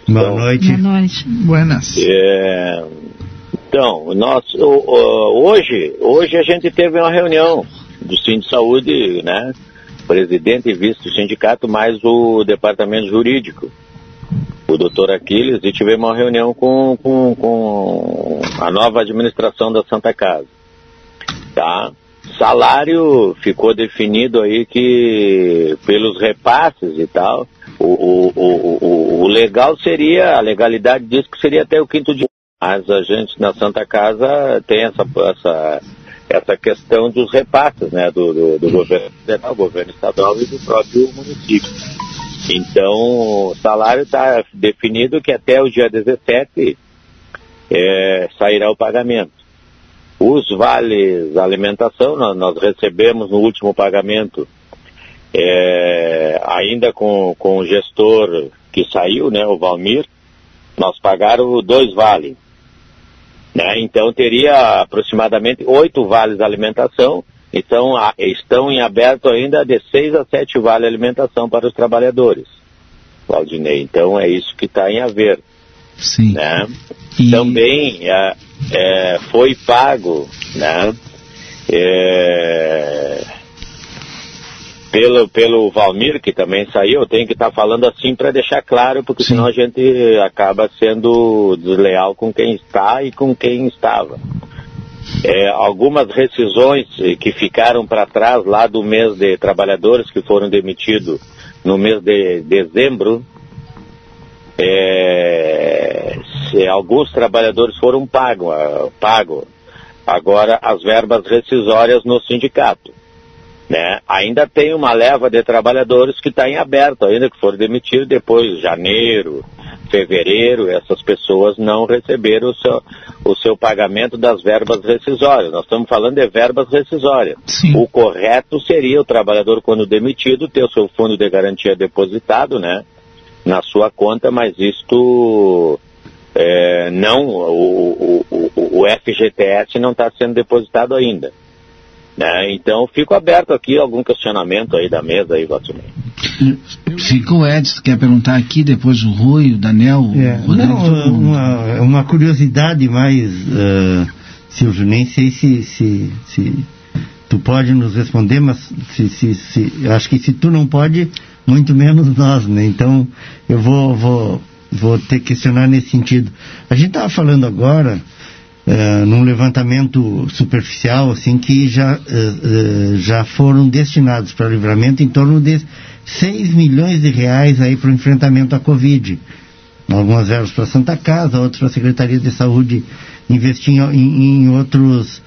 Boa então, noite. Boa noite. Buenas. É, então, nós, hoje, hoje a gente teve uma reunião do Sim de Saúde, né? Presidente e vice do sindicato, mais o departamento jurídico o doutor Aquiles e tivemos uma reunião com, com, com a nova administração da Santa Casa. Tá? Salário ficou definido aí que pelos repasses e tal, o, o, o, o, legal seria, a legalidade diz que seria até o quinto dia. Mas a gente na Santa Casa tem essa, essa, essa questão dos repasses, né, do, do, do governo federal, governo estadual e do próprio município. Então, o salário está definido que até o dia 17 é, sairá o pagamento. Os vales alimentação, nós, nós recebemos no último pagamento, é, ainda com, com o gestor que saiu, né, o Valmir, nós pagaram dois vales. Né? Então teria aproximadamente oito vales alimentação então, estão em aberto ainda de seis a sete vale alimentação para os trabalhadores, Valdinei. Então, é isso que está em haver. Sim. Né? E... Também é, é, foi pago, né? É, pelo, pelo Valmir, que também saiu, eu tenho que estar tá falando assim para deixar claro, porque Sim. senão a gente acaba sendo desleal com quem está e com quem estava é, algumas rescisões que ficaram para trás lá do mês de trabalhadores que foram demitidos no mês de dezembro. É, alguns trabalhadores foram pagos, pago agora as verbas rescisórias no sindicato. Né? Ainda tem uma leva de trabalhadores que está em aberto, ainda que foram demitidos depois de janeiro, fevereiro, essas pessoas não receberam o seu, o seu pagamento das verbas rescisórias. Nós estamos falando de verbas rescisórias. Sim. O correto seria o trabalhador, quando demitido, ter o seu fundo de garantia depositado, né? Na sua conta, mas isto é, não, o, o, o FGTS não está sendo depositado ainda. Né? Então, fico aberto aqui algum questionamento aí da mesa aí, Valtinei. Fica o Edson, quer perguntar aqui, depois o Rui, o Daniel, é, o Rodrigo. Não, uma, uma, curiosidade mais, uh, Silvio, nem sei se, se, se tu pode nos responder, mas se, se, se, acho que se tu não pode, muito menos nós, né? Então, eu vou, vou, vou ter que questionar nesse sentido. A gente estava falando agora, uh, num levantamento superficial, assim, que já, uh, já foram destinados para livramento em torno de 6 milhões de reais aí para o enfrentamento à Covid. Algumas verbas para Santa Casa, outras para a Secretaria de Saúde investir em, em outros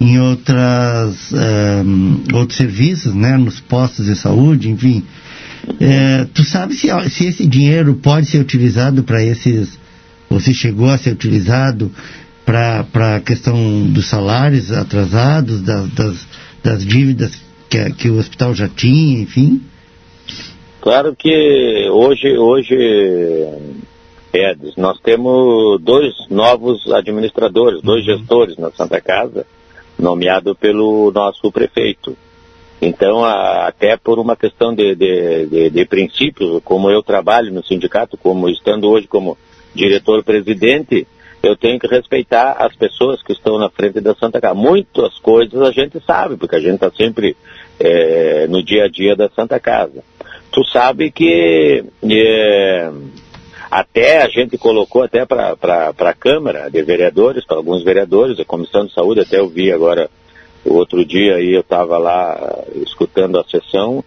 em outras outros serviços, né, nos postos de saúde, enfim. Tu sabe se, se esse dinheiro pode ser utilizado para esses, ou se chegou a ser utilizado para a questão dos salários atrasados, das, das, das dívidas que, que o hospital já tinha, enfim? Claro que hoje, hoje Edes, nós temos dois novos administradores, dois uhum. gestores na Santa Casa, nomeado pelo nosso prefeito. Então, a, até por uma questão de, de, de, de, princípios, como eu trabalho no sindicato, como estando hoje como diretor-presidente, eu tenho que respeitar as pessoas que estão na frente da Santa Casa. Muitas coisas a gente sabe, porque a gente está sempre é, no dia a dia da Santa Casa. Tu sabe que é, até a gente colocou até para a Câmara de Vereadores, para alguns vereadores, a Comissão de Saúde, até eu vi agora, o outro dia aí eu estava lá escutando a sessão,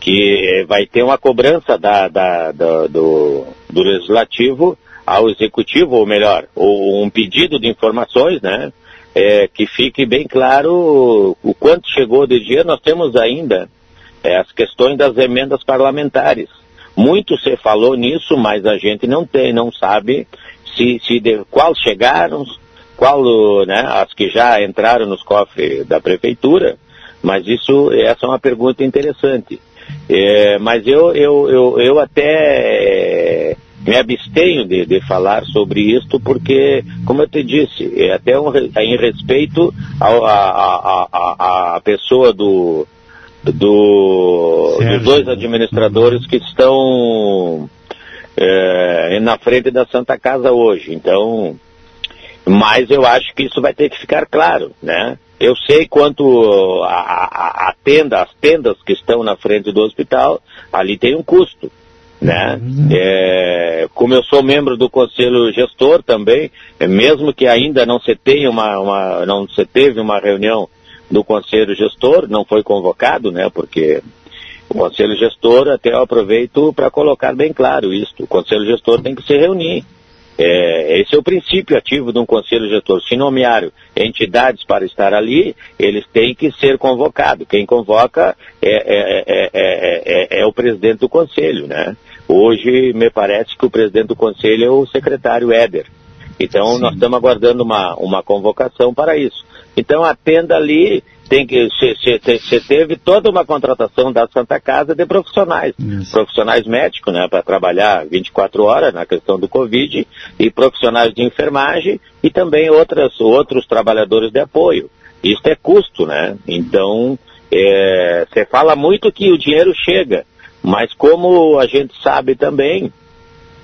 que vai ter uma cobrança da, da, da, do, do Legislativo ao Executivo, ou melhor, ou um pedido de informações, né? É, que fique bem claro o quanto chegou de dia. Nós temos ainda é, as questões das emendas parlamentares. Muito se falou nisso, mas a gente não tem, não sabe se, se de, qual chegaram, qual, né, as que já entraram nos cofres da prefeitura, mas isso, essa é uma pergunta interessante. É, mas eu, eu, eu, eu até me abstenho de, de, falar sobre isto porque, como eu te disse, é até um, em respeito à pessoa do, do, dos dois administradores que estão é, na frente da Santa Casa hoje. Então, mas eu acho que isso vai ter que ficar claro, né? Eu sei quanto a, a, a tenda, as tendas que estão na frente do hospital, ali tem um custo, né? É, como eu sou membro do conselho gestor também, é, mesmo que ainda não se tenha uma, uma, não se teve uma reunião do Conselho Gestor, não foi convocado, né, porque o Conselho Gestor, até eu aproveito para colocar bem claro isso, o Conselho Gestor tem que se reunir. É, esse é o princípio ativo de um Conselho Gestor. Se nomearam entidades para estar ali, eles têm que ser convocados. Quem convoca é, é, é, é o presidente do Conselho, né? Hoje, me parece que o presidente do Conselho é o secretário Éder. Então, Sim. nós estamos aguardando uma, uma convocação para isso. Então a tenda ali tem que você teve toda uma contratação da Santa Casa de profissionais, Isso. profissionais médicos, né, para trabalhar 24 horas na questão do Covid e profissionais de enfermagem e também outras outros trabalhadores de apoio. Isso é custo, né? Então você é, fala muito que o dinheiro chega, mas como a gente sabe também,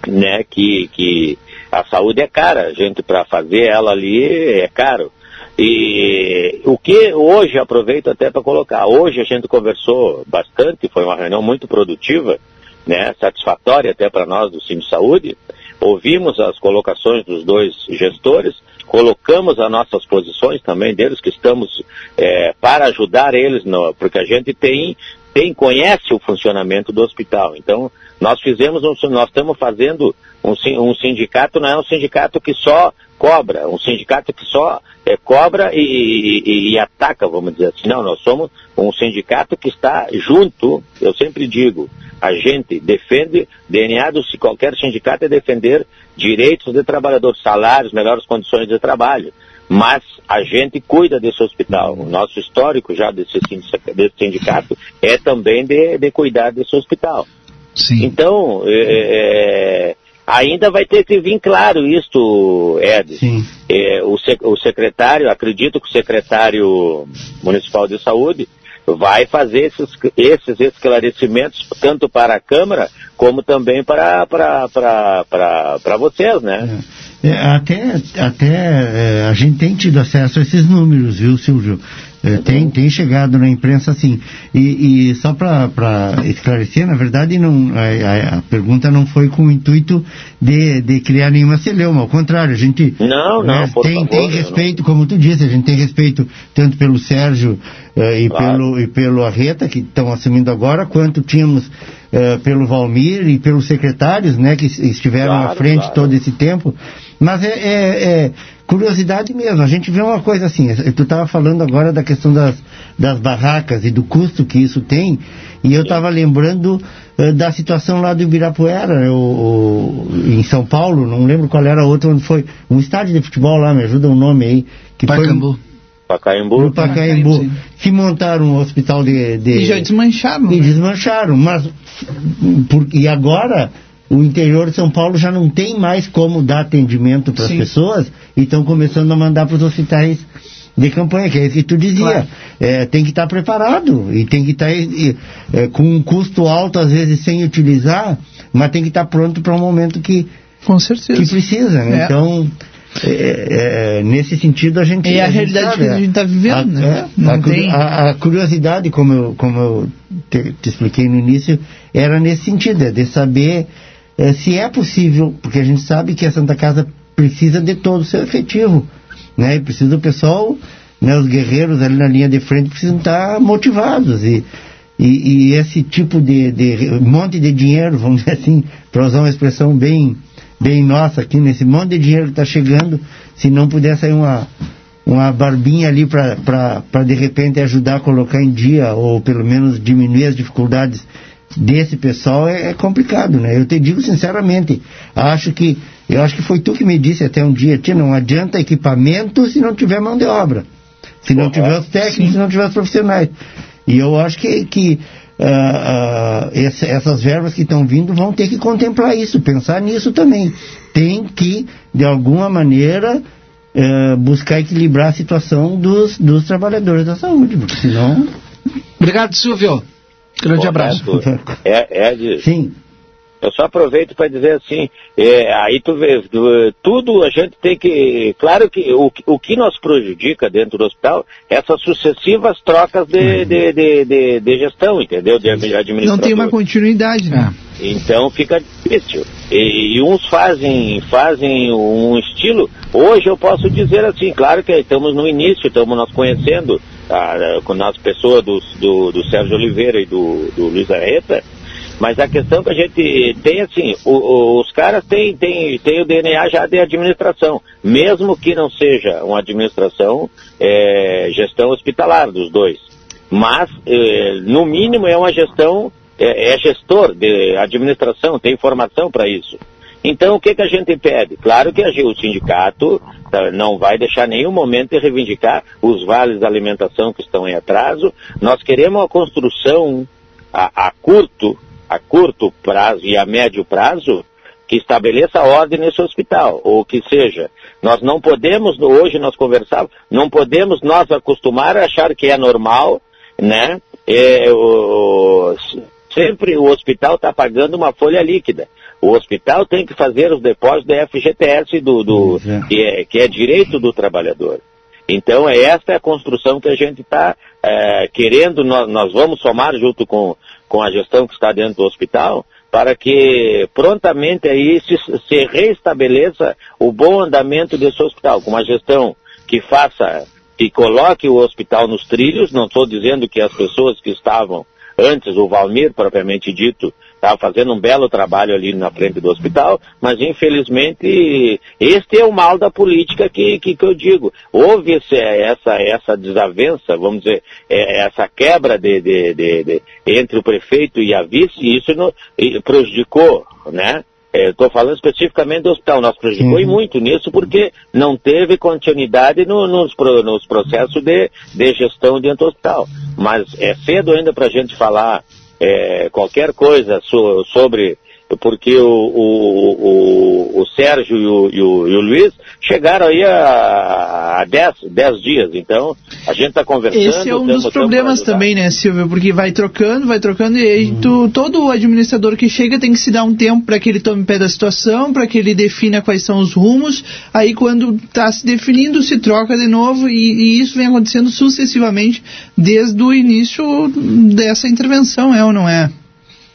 né, que que a saúde é cara, a gente para fazer ela ali é caro. E o que hoje, aproveito até para colocar, hoje a gente conversou bastante, foi uma reunião muito produtiva, né, satisfatória até para nós do Cine Saúde, ouvimos as colocações dos dois gestores, colocamos as nossas posições também deles, que estamos é, para ajudar eles, no, porque a gente tem, tem, conhece o funcionamento do hospital. Então, nós fizemos, um, nós estamos fazendo um, um sindicato, não é um sindicato que só cobra, um sindicato que só é, cobra e, e, e, ataca, vamos dizer assim. Não, nós somos um sindicato que está junto, eu sempre digo, a gente defende, DNA do qualquer sindicato é defender direitos de trabalhadores, salários, melhores condições de trabalho. Mas a gente cuida desse hospital. O nosso histórico já desse, desse sindicato é também de, de cuidar desse hospital. Sim. Então, é, é Ainda vai ter que vir claro isto, Ed. É, o, o secretário, acredito que o secretário municipal de saúde vai fazer esses, esses esclarecimentos tanto para a Câmara como também para, para, para, para, para vocês, né? É. É, até até é, a gente tem tido acesso a esses números, viu, Silvio? É, tem, tem chegado na imprensa sim. E, e só para esclarecer, na verdade, não, a, a, pergunta não foi com o intuito de, de criar nenhuma celeuma, ao contrário, a gente não, não, né, tem, favor, tem respeito, não. como tu disse, a gente tem respeito tanto pelo Sérgio uh, e, claro. pelo, e pelo Arreta, que estão assumindo agora, quanto tínhamos pelo Valmir e pelos secretários, né, que estiveram claro, à frente claro. todo esse tempo. Mas é, é, é, curiosidade mesmo. A gente vê uma coisa assim. Tu estava falando agora da questão das, das barracas e do custo que isso tem. E eu estava lembrando uh, da situação lá do Ibirapuera, o, o, em São Paulo. Não lembro qual era a outra, onde foi. Um estádio de futebol lá, me ajuda o um nome aí. Que Pacambu. Foi, Pacaembu. No Pacaembu. Que montaram um hospital de, de... E já desmancharam. E né? desmancharam. Mas, por, e agora o interior de São Paulo já não tem mais como dar atendimento para as pessoas e estão começando a mandar para os hospitais de campanha, que é isso que tu dizia. Claro. É, tem que estar tá preparado e tem que estar tá, é, com um custo alto, às vezes sem utilizar, mas tem que estar tá pronto para um momento que, com certeza. que precisa. Né? É. Então, é, é, nesse sentido a gente. É a, a realidade sabe, que a gente está vivendo, a, né? A, tem... a, curiosidade, como eu, como eu te, te, expliquei no início, era nesse sentido, é de saber é, se é possível, porque a gente sabe que a Santa Casa precisa de todo o seu efetivo, né? E precisa do pessoal, né, os guerreiros ali na linha de frente precisam estar motivados e, e, e esse tipo de, de monte de dinheiro, vamos dizer assim, para usar uma expressão bem, bem nossa aqui, nesse monte de dinheiro que está chegando, se não puder sair uma, uma barbinha ali para de repente ajudar a colocar em dia, ou pelo menos diminuir as dificuldades desse pessoal é, é, complicado, né? Eu te digo sinceramente, acho que eu acho que foi tu que me disse até um dia, tia, não adianta equipamento se não tiver mão de obra, se não tiver os técnicos, se não tiver os profissionais. E eu acho que, que uh, uh, essa, essas verbas que estão vindo vão ter que contemplar isso, pensar nisso também. Tem que, de alguma maneira, uh, buscar equilibrar a situação dos, dos trabalhadores da saúde, porque senão. Obrigado, Silvio. Grande abraço. É, é de... Sim. Eu só aproveito para dizer assim, é, aí tu vê, tudo a gente tem que. Claro que o, o que nos prejudica dentro do hospital é essas sucessivas trocas de, uhum. de, de, de, de, gestão, entendeu? De administração. Não tem uma continuidade, né? Então fica difícil. E, e, uns fazem, fazem um estilo. Hoje eu posso dizer assim, claro que estamos no início, estamos nos conhecendo tá, com as pessoas do, do, do, Sérgio Oliveira e do, do Luiz Arreta, mas a questão que a gente tem assim, o, o, os caras têm, têm, têm o DNA já de administração, mesmo que não seja uma administração, é, gestão hospitalar dos dois. Mas, é, no mínimo, é uma gestão, é, é gestor de administração, tem formação para isso. Então, o que, que a gente pede? Claro que o sindicato tá, não vai deixar nenhum momento de reivindicar os vales da alimentação que estão em atraso. Nós queremos uma construção a, a curto, a curto prazo e a médio prazo que estabeleça a ordem nesse hospital, ou que seja, nós não podemos, hoje nós conversávamos, não podemos nós acostumar a achar que é normal, né, é, o, sempre o hospital está pagando uma folha líquida. O hospital tem que fazer os depósitos da FGTS, do, do é. Que, é, que, é, direito do trabalhador. Então, é esta a construção que a gente está é, querendo, nós, nós, vamos somar junto com, com a gestão que está dentro do hospital, para que prontamente aí se, se reestabeleça o bom andamento desse hospital, com uma gestão que faça, que coloque o hospital nos trilhos, não estou dizendo que as pessoas que estavam antes, o Valmir, propriamente dito, estava fazendo um belo trabalho ali na frente do hospital, mas infelizmente este é o mal da política que, que, que eu digo. Houve esse, essa, essa desavença, vamos dizer, é, essa quebra de, de, de, de, entre o prefeito e a vice, e isso não, e prejudicou, né? Estou é, falando especificamente do hospital. Nós prejudicou uhum. muito nisso porque não teve continuidade no, nos, nos, processos de, de, gestão dentro do hospital. Mas é cedo ainda para a gente falar é, qualquer coisa so, sobre porque o, o, o, o Sérgio e o, e e o Luiz chegaram aí há 10 dias, então a gente está conversando. Esse é um dos problemas também, né, Silvio? Porque vai trocando, vai trocando, e aí tu, todo administrador que chega tem que se dar um tempo para que ele tome pé da situação, para que ele defina quais são os rumos. Aí quando está se definindo, se troca de novo, e, e, isso vem acontecendo sucessivamente desde o início dessa intervenção, é ou não é?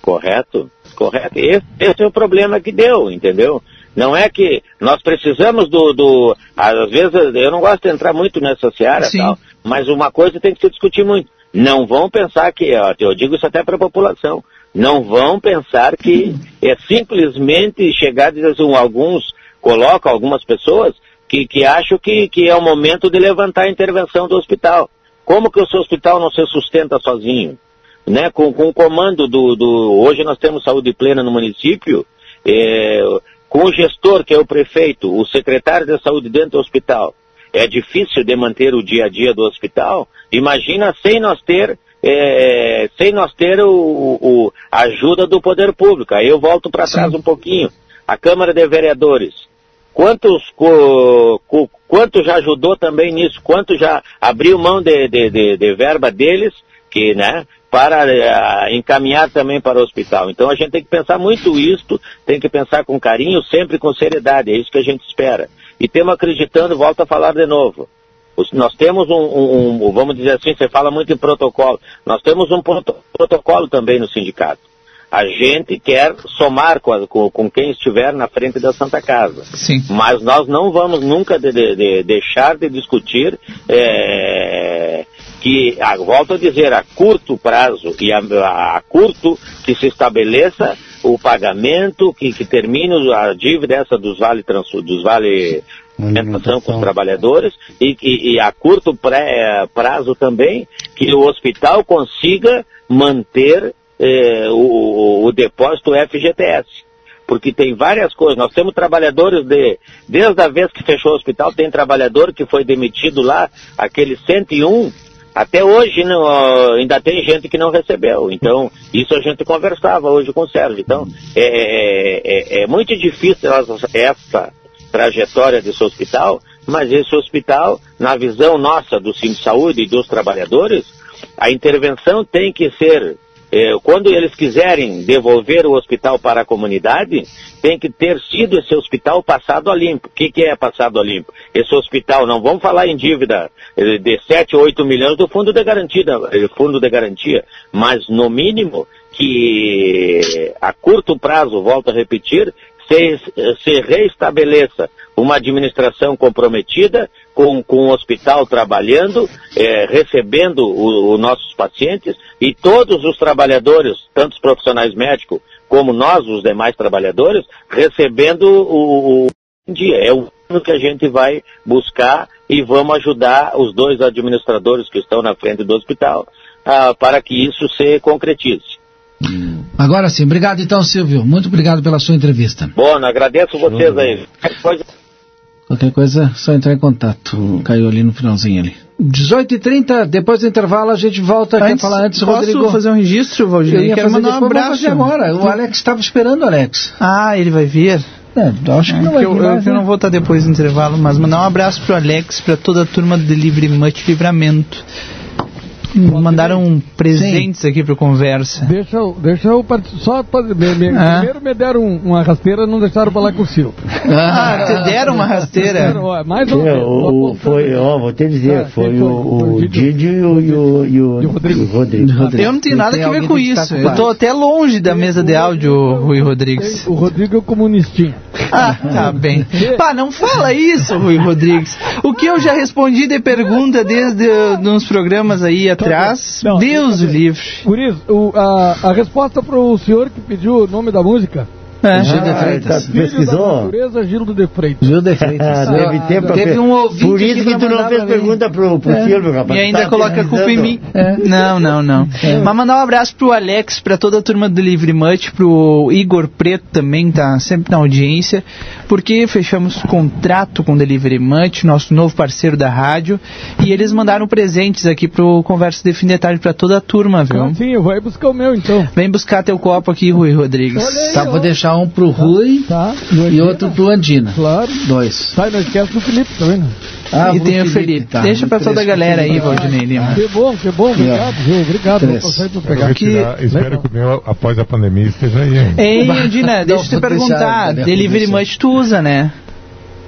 Correto, correto. Esse, esse é o problema que deu, entendeu? Não é que nós precisamos do, do, Às vezes eu não gosto de entrar muito nessa seara tal, mas uma coisa tem que se discutir muito. Não vão pensar que, ó, eu digo isso até para a população, não vão pensar que é simplesmente chegar e dizer assim, alguns colocam algumas pessoas que, que acham que, que é o momento de levantar a intervenção do hospital. Como que o seu hospital não se sustenta sozinho? Né? Com, com o comando do, do. Hoje nós temos saúde plena no município, é, com o gestor, que é o prefeito, o secretário de saúde dentro do hospital, é difícil de manter o dia a dia do hospital. Imagina sem nós ter, é, sem nós ter o, o, a ajuda do poder público. Aí eu volto para trás um pouquinho. A Câmara de Vereadores. Quantos, co, co, quanto já ajudou também nisso? Quanto já abriu mão de, de, de, de verba deles, que, né, para uh, encaminhar também para o hospital. Então a gente tem que pensar muito isto, tem que pensar com carinho, sempre com seriedade, é isso que a gente espera. E temos acreditando, volto a falar de novo. Nós temos um, um, um, vamos dizer assim, você fala muito em protocolo, nós temos um protocolo também no sindicato. A gente quer somar com, a, com, com, quem estiver na frente da Santa Casa. Sim. Mas nós não vamos nunca de, de, de deixar de discutir é, que, a, volto a dizer, a curto prazo e a, a curto que se estabeleça o pagamento, que, que termine a dívida essa dos vale, dos vale alimentação com os trabalhadores e, e, e a curto pré, prazo também que o hospital consiga manter eh, o, o, depósito FGTS. Porque tem várias coisas. Nós temos trabalhadores de. Desde a vez que fechou o hospital, tem trabalhador que foi demitido lá, aquele 101 até hoje não, ainda tem gente que não recebeu. Então, isso a gente conversava hoje com o Sérgio. Então, é, é, é, é muito difícil essa trajetória desse hospital, mas esse hospital, na visão nossa do Sim de Saúde e dos trabalhadores, a intervenção tem que ser quando eles quiserem devolver o hospital para a comunidade, tem que ter sido esse hospital passado a limpo. O que, que é passado a limpo? Esse hospital, não vamos falar em dívida eh, de 7 ou 8 milhões do fundo de garantia, eh, fundo de garantia, mas no mínimo que a curto prazo, volto a repetir, se, se reestabeleça uma administração comprometida, com, com o hospital trabalhando, é, recebendo os nossos pacientes e todos os trabalhadores, tanto os profissionais médicos como nós, os demais trabalhadores, recebendo o, o dia. É o que a gente vai buscar e vamos ajudar os dois administradores que estão na frente do hospital ah, para que isso se concretize. Agora sim, obrigado então, Silvio. Muito obrigado pela sua entrevista. Bom, agradeço vocês aí. Qualquer coisa, só entrar em contato. Hum. Caiu ali no finalzinho ali. 18h30, depois do intervalo a gente volta aqui a falar antes, posso Rodrigo. fazer um registro, Valdir? Eu quero mandar um abraço. agora. O Alex estava esperando o Alex. Ah, ele vai vir? É, acho que não vai eu, vir. Mais, eu, né? não vou estar depois do intervalo, mas mandar um abraço pro Alex, para toda a turma do Delivery Much Livramento. Mandaram presentes Sim. aqui para conversa. Deixa eu, deixa eu só me, me, ah. primeiro me deram uma rasteira, não deixaram falar com o Silvio. Ah, te deram uma rasteira? mais o, foi, ó, vou te dizer, é, foi, foi, o, o Didi e o, e o, e o, e o Rodrigo. Rodrigo. Eu não tenho nada a ver com isso. Eu tô até longe da mesa de áudio, Rui Rodrigues. O Rodrigo é comunistinho. Ah, tá bem. Pá, não fala isso, Rui Rodrigues. O que eu já respondi de pergunta desde nos programas aí atrás, não, Deus livre. Por isso, o, a, a resposta para o senhor que pediu o nome da música É. Gil de Freitas. Ah, pesquisou? Natureza, Gildo de Freitas. Gil de Freitas. Ah, deve ter, ah, Teve um ouvinte Por isso que tu não fez pergunta pro, pro é. Silvio, rapaz. E ainda tá coloca a culpa em mim. É. Não, não, não. É. Mas mandar um abraço pro Alex, pra toda a turma do Livre Much, pro Igor Preto também, tá sempre na audiência, porque fechamos contrato com o Delivery Much, nosso novo parceiro da rádio, e eles mandaram presentes aqui pro Conversa de Fim de Tarde pra toda a turma, viu? Ah, sim, eu vou buscar o meu então. Vem buscar teu copo aqui, Rui Rodrigues. Aí, tá, vou deixar um pro Rui tá, e outro pro Andina. Claro. Dois. Sai, não esquece do Felipe também, né? Ah, e tem o Felipe. Tá. Deixa pra toda a galera aí, Valdinei Lima. Que bom, que bom. Obrigado, viu? Obrigado. Vou pegar aqui. Espero que o meu, após a pandemia, esteja aí. Hein? Ei, Andina, deixa eu te perguntar. Delivery Much tu usa, né?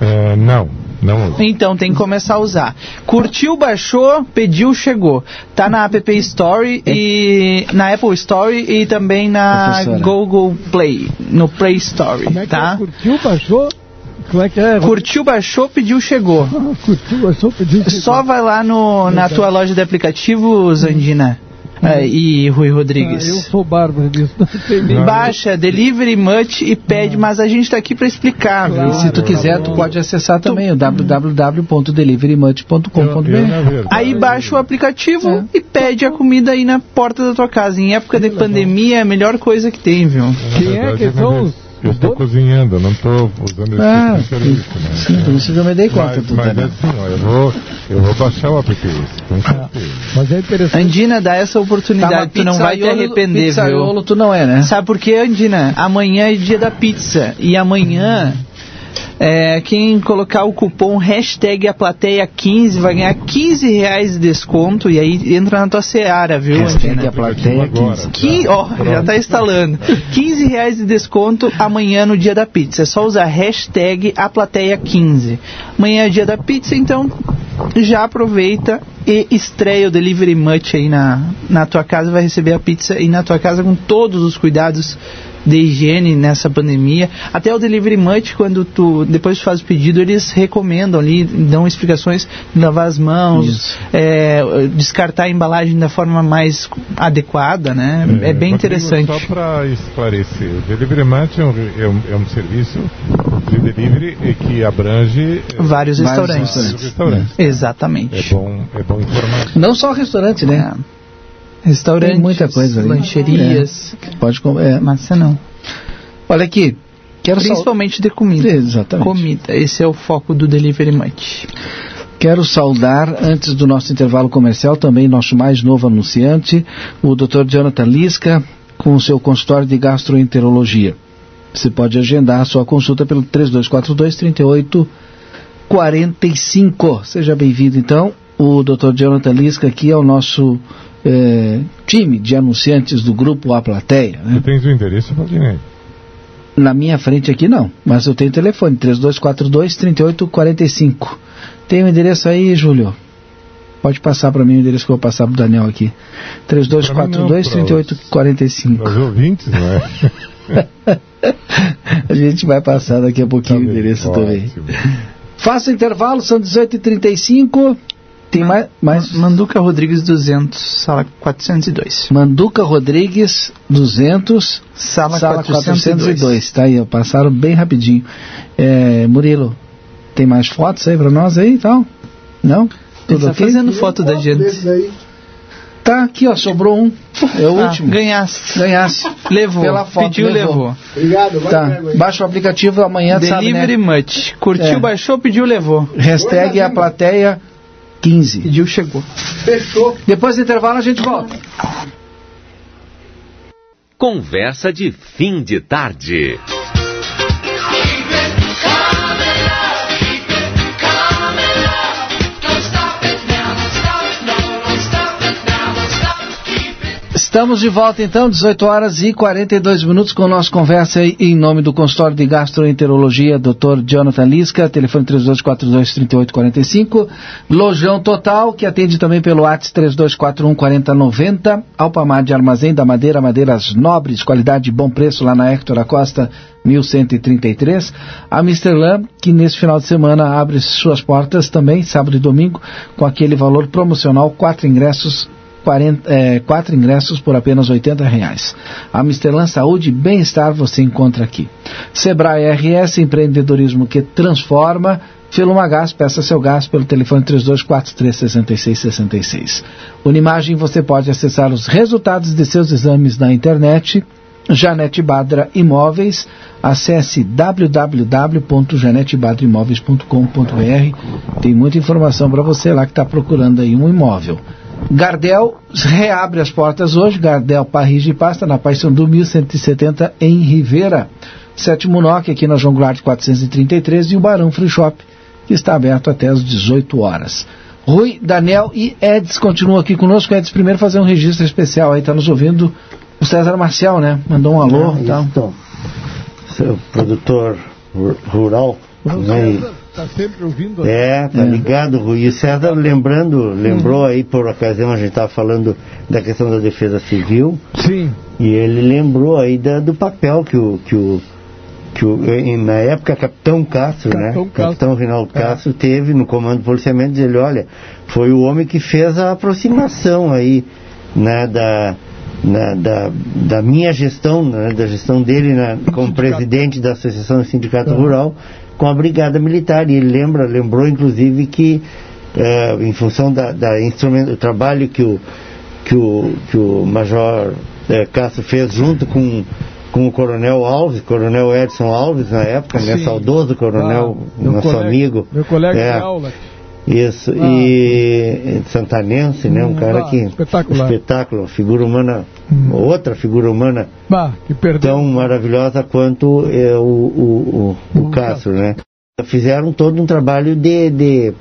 Uh, não. Não. Então tem que começar a usar. Curtiu, baixou, pediu, chegou. Tá na App Store e na Apple Store e também na Google Play, no Play Store, Como é tá? É? Curtiu, baixou? Como é que é? Curtiu, baixou, pediu, chegou. Curtiu, baixou, pediu, chegou. Só vai lá no, na tua loja de aplicativos, Andina. É, e Rui Rodrigues. Ah, eu sou bárbaro disso. Baixa, delivery much e pede, mas a gente está aqui para explicar. Claro, se tu quiser, tu pode acessar também tu... o www.deliverymuch.com.br. Aí baixa o aplicativo é. e pede a comida aí na porta da tua casa. Em época de pandemia é a melhor coisa que tem, viu? Quem é que são os eu estou cozinhando, não estou usando esse ah, tipo de serviço. Né? Sim, por isso eu me dei conta. Mas, mas é assim, ó, eu, vou, eu vou baixar o app, com ah, Mas é interessante. Andina, dá essa oportunidade, tá, tu não vai te arrepender, pizzaiolo, viu? tu não é, né? Sabe por quê, Andina? Amanhã é dia da pizza, e amanhã... É, quem colocar o cupom hashtag a plateia 15 vai ganhar 15 reais de desconto e aí entra na tua seara, viu, Hashtag a plateia 15. Que, ó, já tá instalando. 15 reais de desconto amanhã no dia da pizza. É só usar hashtag a plateia 15. Amanhã é dia da pizza, então já aproveita e estreia o Delivery Much aí na, na tua casa, vai receber a pizza aí na tua casa com todos os cuidados de higiene nessa pandemia. Até o Delivery Much, quando tu depois tu faz o pedido, eles recomendam ali, dão explicações de lavar as mãos, é, descartar a embalagem da forma mais adequada, né? É, é bem interessante. Só para esclarecer, o Delivery Much é um, é um, é um serviço de delivery que abrange é, vários, restaurantes. Restaurantes. Exatamente. É bom, é bom informar. Não só restaurante, né? Restaurantes, Tem muita coisa ali. lancherias. É. Pode comer. É. Massa não. Olha aqui. Quero Principalmente de comida. Exatamente. Comida. Esse é o foco do Delivery Much. Quero saudar, antes do nosso intervalo comercial, também nosso mais novo anunciante, o Dr. Jonathan Lisca, com o seu consultório de gastroenterologia. Você pode agendar a sua consulta pelo 3242-3845. Seja bem-vindo, então. O Dr. Jonathan Lisca aqui é o nosso é, time de anunciantes do grupo A Plateia. Né? Você tens o endereço, Valdinei? Na minha frente aqui não, mas eu tenho o telefone, 3242-3845. Tem o endereço aí, Júlio? Pode passar para mim o endereço que eu vou passar para o Daniel aqui. 3242-3845. Para os ouvintes, não é? a gente vai passar daqui a pouquinho tá o endereço ótimo. também. Faça intervalo, são 18h35. Tem mais, mais... Manduca Rodrigues 200, sala 402. Manduca Rodrigues 200, sala, sala 402. 402. Tá aí, passaram bem rapidinho. É, Murilo, tem mais fotos aí para nós aí e tal? Não? Tudo Ele tá fazendo foto da gente. Tá aqui, ó, sobrou um. É o ah, último. Ganhasse. Ganhasse. Levou. Pela foto, Pediu, levou. levou. Obrigado, vai Tá. Baixa o aplicativo amanhã, Delivery sabe, né? Much. Curtiu, é. baixou, pediu, levou. Hashtag a plateia 15. Pediu, chegou. Fechou. Depois do intervalo a gente volta. Conversa de fim de tarde. Estamos de volta então, 18 horas e 42 minutos com nossa conversa em nome do consultório de gastroenterologia, Dr. Jonathan Lisca, telefone 3242-3845, Lojão Total, que atende também pelo ATS 3241-4090, Alpamar de Armazém da Madeira, madeiras nobres, qualidade e bom preço lá na Hector Acosta 1133, a Misterlan, que nesse final de semana abre suas portas também, sábado e domingo, com aquele valor promocional, quatro ingressos 40, é, quatro ingressos por apenas R$ reais. Amistelan Saúde e Bem-Estar você encontra aqui. Sebrae RS, empreendedorismo que transforma. Feluma Gás, peça seu gás pelo telefone 3243-6666. Unimagem, você pode acessar os resultados de seus exames na internet. Janete Badra Imóveis, acesse www.janetebadraimóveis.com.br. Tem muita informação para você lá que está procurando aí um imóvel. Gardel reabre as portas hoje, Gardel Paris de Pasta, na Paissandu 1170 em Rivera. Sétimo NOC aqui na João Goulart 433 e o Barão Free Shop, que está aberto até às 18 horas. Rui, Daniel e Eds continuam aqui conosco. Eds, primeiro fazer um registro especial aí, está nos ouvindo o César Marcial, né? Mandou um alô ah, tal. Seu produtor rural. Né? Está sempre ouvindo. É, tá é. ligado, Rui. E o César lembrando, lembrou aí por ocasião, a gente estava falando da questão da defesa civil. Sim. E ele lembrou aí da, do papel que o, que o, que o na época Capitão Castro, né? Capitão né? Castro. Capitão Rinaldo é. Castro teve no comando do policiamento, ele, olha, foi o homem que fez a aproximação aí, né, da, na, da, da minha gestão, né, da gestão dele na, como presidente da Associação do Sindicato Rural, com a Brigada Militar. E ele lembra, lembrou inclusive que, é, em função da, da instrumento, do trabalho que o, que o, que o Major é, Castro fez junto com, com o Coronel Alves, Coronel Edson Alves na época, né, saudoso Coronel, ah, nosso colega, amigo. Meu colega é, de aula. Isso, ah. e santanense, né? Um hum, cara ah, que. Espetacular. Espetáculo, figura humana, hum. outra figura humana bah, tão maravilhosa quanto é, o, o, o, o Castro, né? Fizeram todo um trabalho de, de,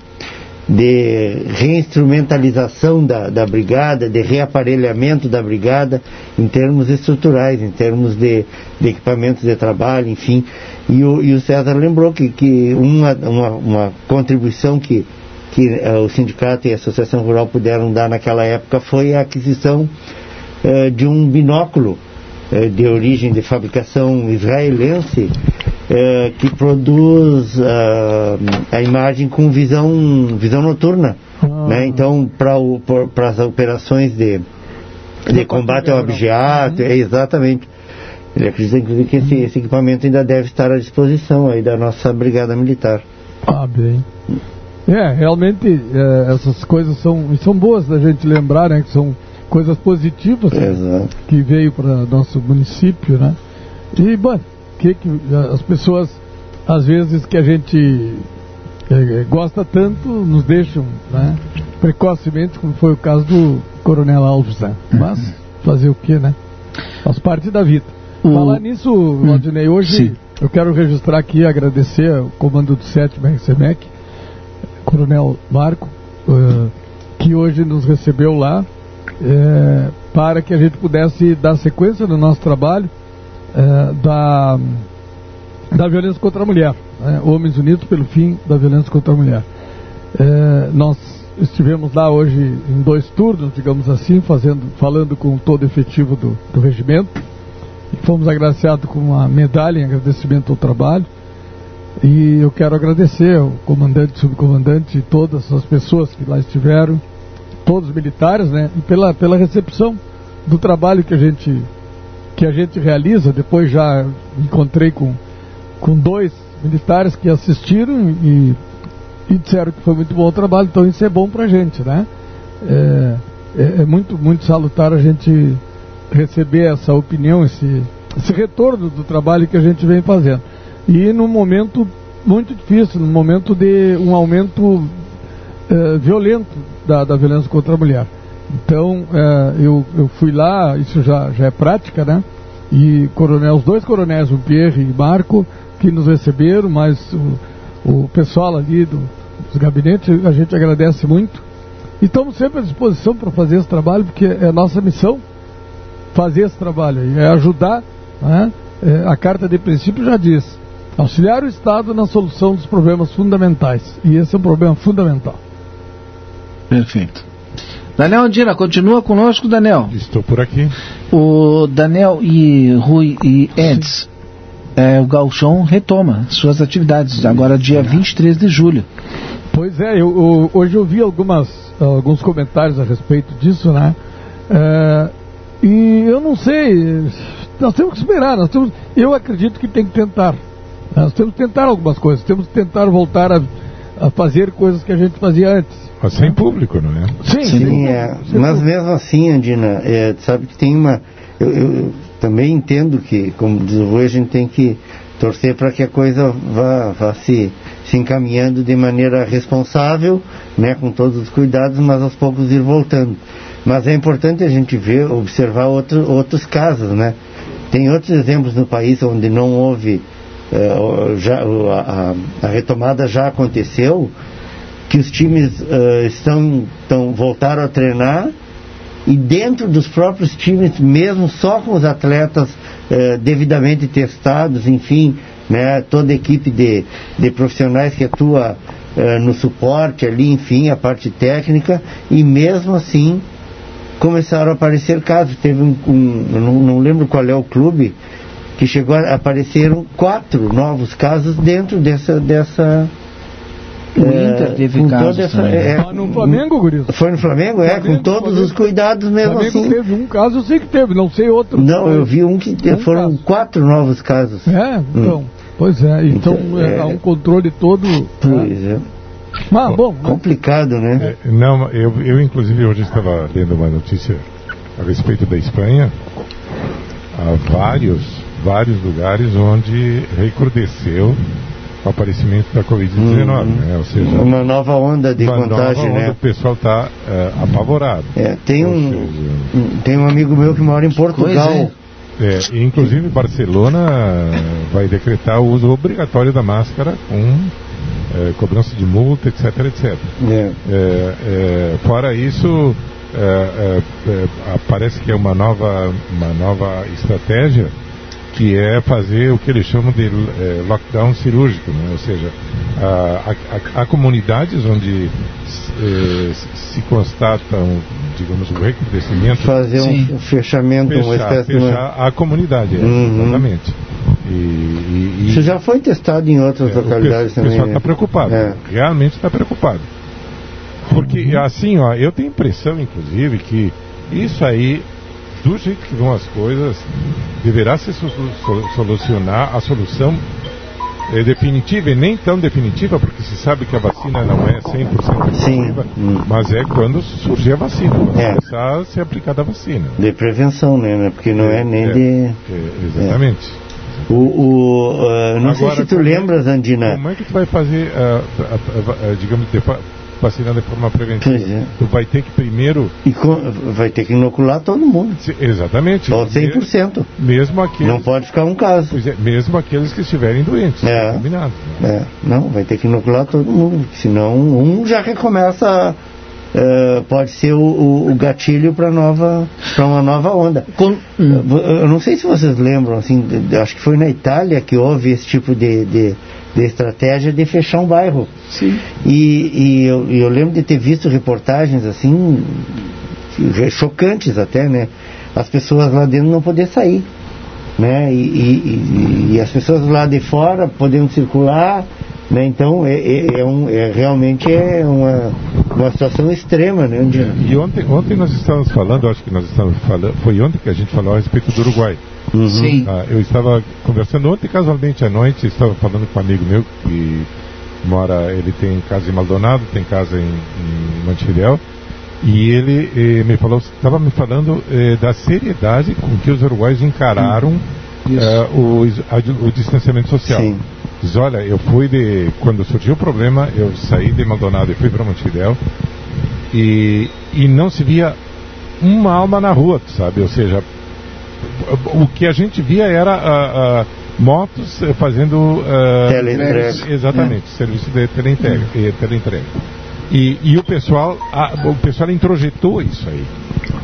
de reinstrumentalização da, da brigada, de reaparelhamento da brigada em termos estruturais, em termos de, de equipamentos de trabalho, enfim. E o, e o César lembrou que, que uma, uma, uma contribuição que que uh, o sindicato e a associação rural puderam dar naquela época foi a aquisição uh, de um binóculo uh, de origem de fabricação israelense que produz a imagem com visão, visão noturna. Ah. Né? Então, para as operações de, de combate ao objeto, é exatamente. Ele acredita, inclusive, que esse, esse, equipamento ainda deve estar à disposição aí da nossa Brigada Militar. Ah, bem. É, realmente é, essas coisas são, são boas da gente lembrar, né? Que são coisas positivas né, que veio para nosso município, né? E, bom, que, que as pessoas, às vezes que a gente é, gosta tanto, nos deixam, né? Precocemente, como foi o caso do Coronel Alves, né? Mas uhum. fazer o que, né? Faz parte da vida. O... Falar nisso, Valdinei, hoje Sim. eu quero registrar aqui, agradecer o comando do 7 RCMEC, Coronel Marco, uh, que hoje nos recebeu lá, é, para que a gente pudesse dar sequência no nosso trabalho é, da, da violência contra a mulher. Né? Homens Unidos pelo fim da violência contra a mulher. Nós estivemos lá hoje em dois turnos, digamos assim, fazendo, falando com todo o efetivo do, do regimento. E fomos agraciados com uma medalha em agradecimento ao trabalho. E eu quero agradecer ao comandante, subcomandante e todas as pessoas que lá estiveram, todos os militares, né? E pela, pela recepção do trabalho que a gente que a gente realiza. Depois já encontrei com, com dois militares que assistiram e, e disseram que foi muito bom o trabalho, então isso é bom pra gente, né? É, é, é muito, muito salutar a gente receber essa opinião, esse, esse retorno do trabalho que a gente vem fazendo e num momento muito difícil, num momento de um aumento eh, violento da, da, violência contra a mulher. Então eh, eu, eu fui lá, isso já, já é prática, né? E coronel, os dois coronéis, o Pierre e Marco, que nos receberam, mas o, o pessoal ali do, dos gabinetes, a gente agradece muito. E estamos sempre à disposição para fazer esse trabalho, porque é nossa missão fazer esse trabalho, é ajudar. Né? É, a carta de princípio já diz: Auxiliar o Estado na solução dos problemas fundamentais. E esse é um problema fundamental. Perfeito. Daniel Andina, continua conosco, Daniel. Estou por aqui. O Daniel e Rui e Eds, é, o Galchão retoma suas atividades, agora dia 23 de julho. Pois é, eu, eu, hoje eu vi algumas, alguns comentários a respeito disso, né? É, e eu não sei, nós temos que esperar, nós temos, eu acredito que tem que tentar. Nós temos que tentar algumas coisas, temos que tentar voltar a, a fazer coisas que a gente fazia antes. Mas sem público, não é? Sim, sim, sim é. Mas mesmo assim, Andina, é, sabe que tem uma. Eu, eu, também entendo que, como diz o Rui, a gente tem que torcer para que a coisa vá, vá se, se encaminhando de maneira responsável, né, com todos os cuidados, mas aos poucos ir voltando. Mas é importante a gente ver, observar outro, outros casos, né? Tem outros exemplos no país onde não houve, já, a, a, retomada já aconteceu, que os times uh, estão, estão, voltaram a treinar e dentro dos próprios times, mesmo só com os atletas uh, devidamente testados, enfim, né, toda a equipe de, de profissionais que atua uh, no suporte ali, enfim, a parte técnica, e mesmo assim começaram a aparecer casos. Teve um, um não, não lembro qual é o clube, que chegou a apareceram quatro novos casos dentro dessa dessa o Inter teve casos essa, é, no Flamengo, Guriz? Foi no Flamengo, é, Flamengo, com todos Flamengo, os cuidados mesmo Flamengo assim. teve um caso, eu sei que teve, não sei outro. Não, eu vi um que um foram caso. quatro novos casos. É, hum. então, hum. pois é, então, então é, há um controle todo. Pois é. Mas, bom, complicado, né? É, não, eu, eu inclusive hoje estava lendo uma notícia a respeito da Espanha. Há vários, vários lugares onde recrudesceu o aparecimento da Covid-19, uhum. né? Ou seja, uma nova onda de uma contagem, nova onda, né? O pessoal está é, apavorado. É, tem um, seja, tem um amigo meu que mora em Portugal. É, inclusive Barcelona vai decretar o uso obrigatório da máscara com é, cobrança de multa, etc, etc. É. É, é fora isso, é, parece que é uma nova, uma nova estratégia que é fazer o que eles chamam de é, lockdown cirúrgico, né? ou seja, há, comunidades onde é, se constatam, digamos, o recrudescimento. Fazer um, um fechamento, fechar, uma espécie fechar de a comunidade, é, uhum. exatamente. E, e, Isso já foi testado em outras é, localidades também. O pessoal está né? preocupado, é. realmente está preocupado. Porque, uhum. assim, ó, eu tenho a impressão, inclusive, que isso aí do jeito que vão as coisas, deverá se solucionar a solução é definitiva e nem tão definitiva, porque se sabe que a vacina não é 100% efetiva, mas é quando surgir a vacina, quando é. começar a ser aplicada a vacina. De prevenção, né? Porque não é, é nem é, de... É, exatamente. O, o uh, não Agora, sei se tu lembras, Andina. Como é que tu vai fazer, uh, uh, digamos, vacinar de forma preventiva. É. Tu vai ter que primeiro. E vai ter que inocular todo mundo. Se, exatamente. Ou 100%. Mesmo aqueles. Não pode ficar um caso. É, mesmo aqueles que estiverem doentes. É. Combinado. É. Não, vai ter que inocular todo mundo. Senão um já recomeça. Uh, pode ser o, o, o gatilho para nova para uma nova onda. Com... Hum. Eu não sei se vocês lembram, assim, acho que foi na Itália que houve esse tipo de, de de estratégia de fechar um bairro. Sim. E, e eu, eu, lembro de ter visto reportagens assim, chocantes até, né? As pessoas lá dentro não poder sair. Né? E, e, e, as pessoas lá de fora podendo circular, né? Então é, é, é um, é realmente é uma, uma situação extrema, né? Onde... É, e ontem, ontem nós estávamos falando, acho que nós estávamos falando, foi ontem que a gente falou a respeito do Uruguai. Uhum. Sim. Ah, eu estava conversando ontem, casualmente à noite, estava falando com um amigo meu que mora, ele tem casa em Maldonado, tem casa em, em Montevidéu, e ele eh, me falou, estava me falando eh, da seriedade com que os uruguaios encararam eh, o, a, o, distanciamento social. Sim. Diz, olha, eu fui de. Quando surgiu o problema, eu saí de Maldonado e fui para Montevidéu e, e não se via uma alma na rua, sabe? Ou seja, o que a gente via era uh, uh, motos fazendo uh, teleentrega. Exatamente, é. serviço de teleentrega. Uhum. teleentrega. E, e o pessoal, a, o pessoal introjetou isso aí.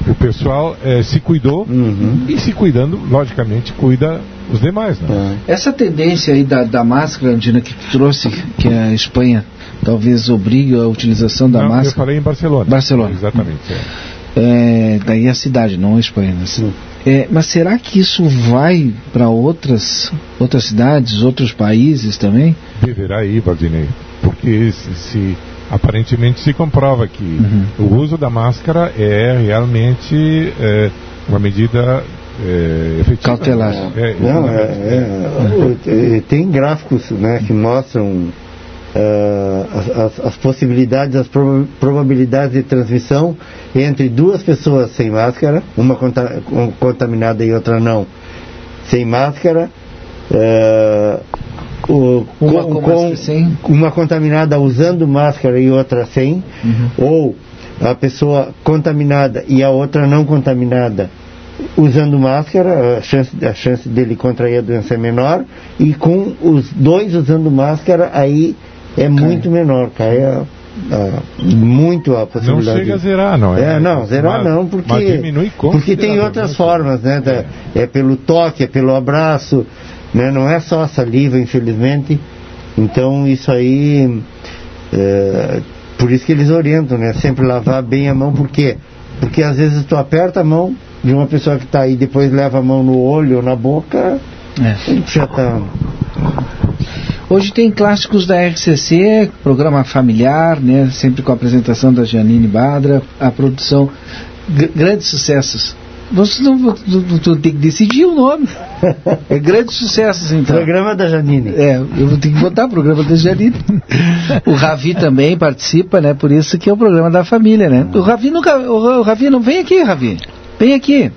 O pessoal eh, se cuidou uhum. e se cuidando, logicamente, cuida os demais. Né? É. Essa tendência aí da, da máscara, Andina, que trouxe, que a Espanha talvez obrigue a utilização da não, máscara. Eu falei em Barcelona. Barcelona. Exatamente. É. É, daí a cidade, não a Espanha. Né? É, mas será que isso vai para outras, outras cidades, outros países também? Deverá ir, Valdinei. Porque se, se, aparentemente se comprova que uhum. o uso da máscara é realmente é, uma medida é, efetiva. Cautelar. É, Não, é, é, tem gráficos né, que mostram Uh, as, as, possibilidades, as probabilidades de transmissão entre duas pessoas sem máscara, uma contaminada e outra não, sem máscara, uh, o, uma, com, com uma contaminada usando máscara e outra sem, uhum. ou a pessoa contaminada e a outra não contaminada usando máscara, a chance, a chance dele contrair a doença é menor, e com os dois usando máscara, aí é muito menor, cai a, a, muito a possibilidade. Não chega a zerar, não é? É, não, zerar mas, não, porque, porque tem outras formas, né? Da, é. é pelo toque, é pelo abraço, né? não é só a saliva, infelizmente. Então isso aí, é, por isso que eles orientam, né? Sempre lavar bem a mão, por quê? Porque às vezes tu aperta a mão de uma pessoa que está aí, depois leva a mão no olho ou na boca, é. já está Hoje tem clássicos da RCC, programa familiar, né? Sempre com a apresentação da Janine Badra, a produção, grandes sucessos. Você não, não, não, tem que decidir o nome. É grandes sucessos, então. Programa da Janine. É, eu vou ter que botar o programa da Janine. o Ravi também participa, né? Por isso que é o programa da família, né? O Ravi nunca. O, o Ravi não vem aqui, Ravi. Vem aqui.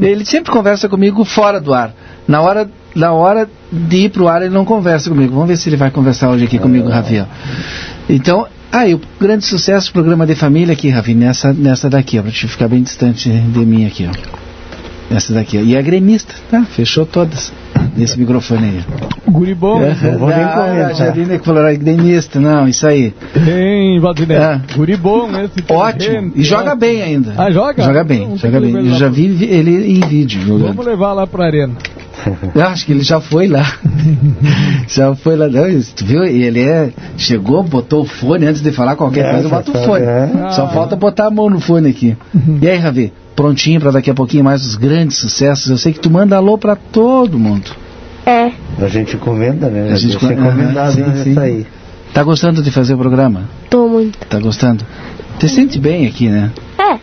Ele sempre conversa comigo fora do ar. Na hora na hora de ir pro ar ele não conversa comigo. Vamos ver se ele vai conversar hoje aqui comigo, Ravi. Então, aí, o grande sucesso, programa de família aqui, Ravi, nessa, nessa daqui, ó, pra te ficar bem distante de mim aqui, ó. Essa daqui, ó. E é gremista, tá? Fechou todas nesse microfone aí. Guri bom. É, vou nem ah, a Jarina que falou, gremista, não, isso aí. Tem, Valdinei. É. Guri bom esse. Ótimo. E joga bem ainda. Ah, joga? Joga bem, não joga bem. Eu já vi ele em vídeo jogando. Vamos levar lá pra arena. Eu acho que ele já foi lá. já foi lá. Não, tu viu? Ele é, chegou, botou o fone antes de falar qualquer é, coisa, bota o fone. É. Só falta botar a mão no fone aqui. E aí, Ravi? Prontinho para daqui a pouquinho mais os grandes sucessos. Eu sei que tu manda alô para todo mundo. É. A gente encomenda, né? A gente é encomendado sim, sim. aí. Tá gostando de fazer o programa? Tô muito. Tá gostando? Te sente bem aqui, né? É.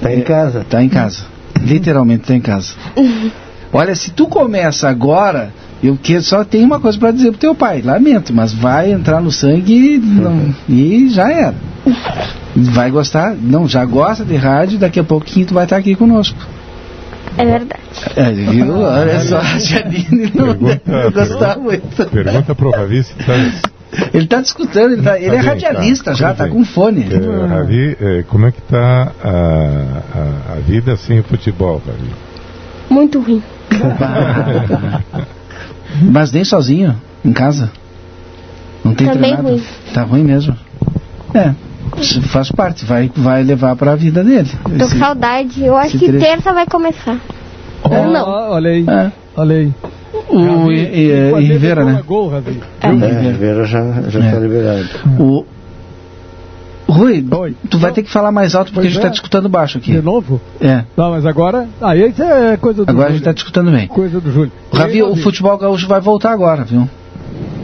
Tá em casa? Tá em casa. Literalmente tá em casa. Olha, se tu começa agora, eu que só tenho uma coisa para dizer pro teu pai. Lamento, mas vai entrar no sangue não, e já era. Vai gostar, não, já gosta de rádio, daqui a pouquinho tu vai estar aqui conosco. É verdade. É, viu? Olha só, a Janine não deve gostar muito. Pergunta pro Ravi se tá... Ele está discutindo, ele, tá, ele tá é bem, radialista tá, já, está com fone. É, Ravi, é, como é que está a, a, a, vida sem futebol, Ravi? Muito ruim. Mas nem sozinho, em casa? Não tem tá treinado? Ruim. Tá ruim mesmo. É, faz parte, vai, vai levar para a vida dele. Tô com saudade, eu acho que trecho. terça vai começar. Oh, Ou não. Olha aí, é. olha aí. O e, e, e Rivera, né? Gol. É, é Rivera já está é. liberado. O, Rui, Oi. tu vai ter que falar mais alto porque pois a gente está é. discutindo baixo aqui. De novo? É. Não, mas agora. Ah, isso é coisa do Agora Júlio. a gente está discutindo bem. Coisa do Júlio. Ravi, o futebol gaúcho vai voltar agora, viu?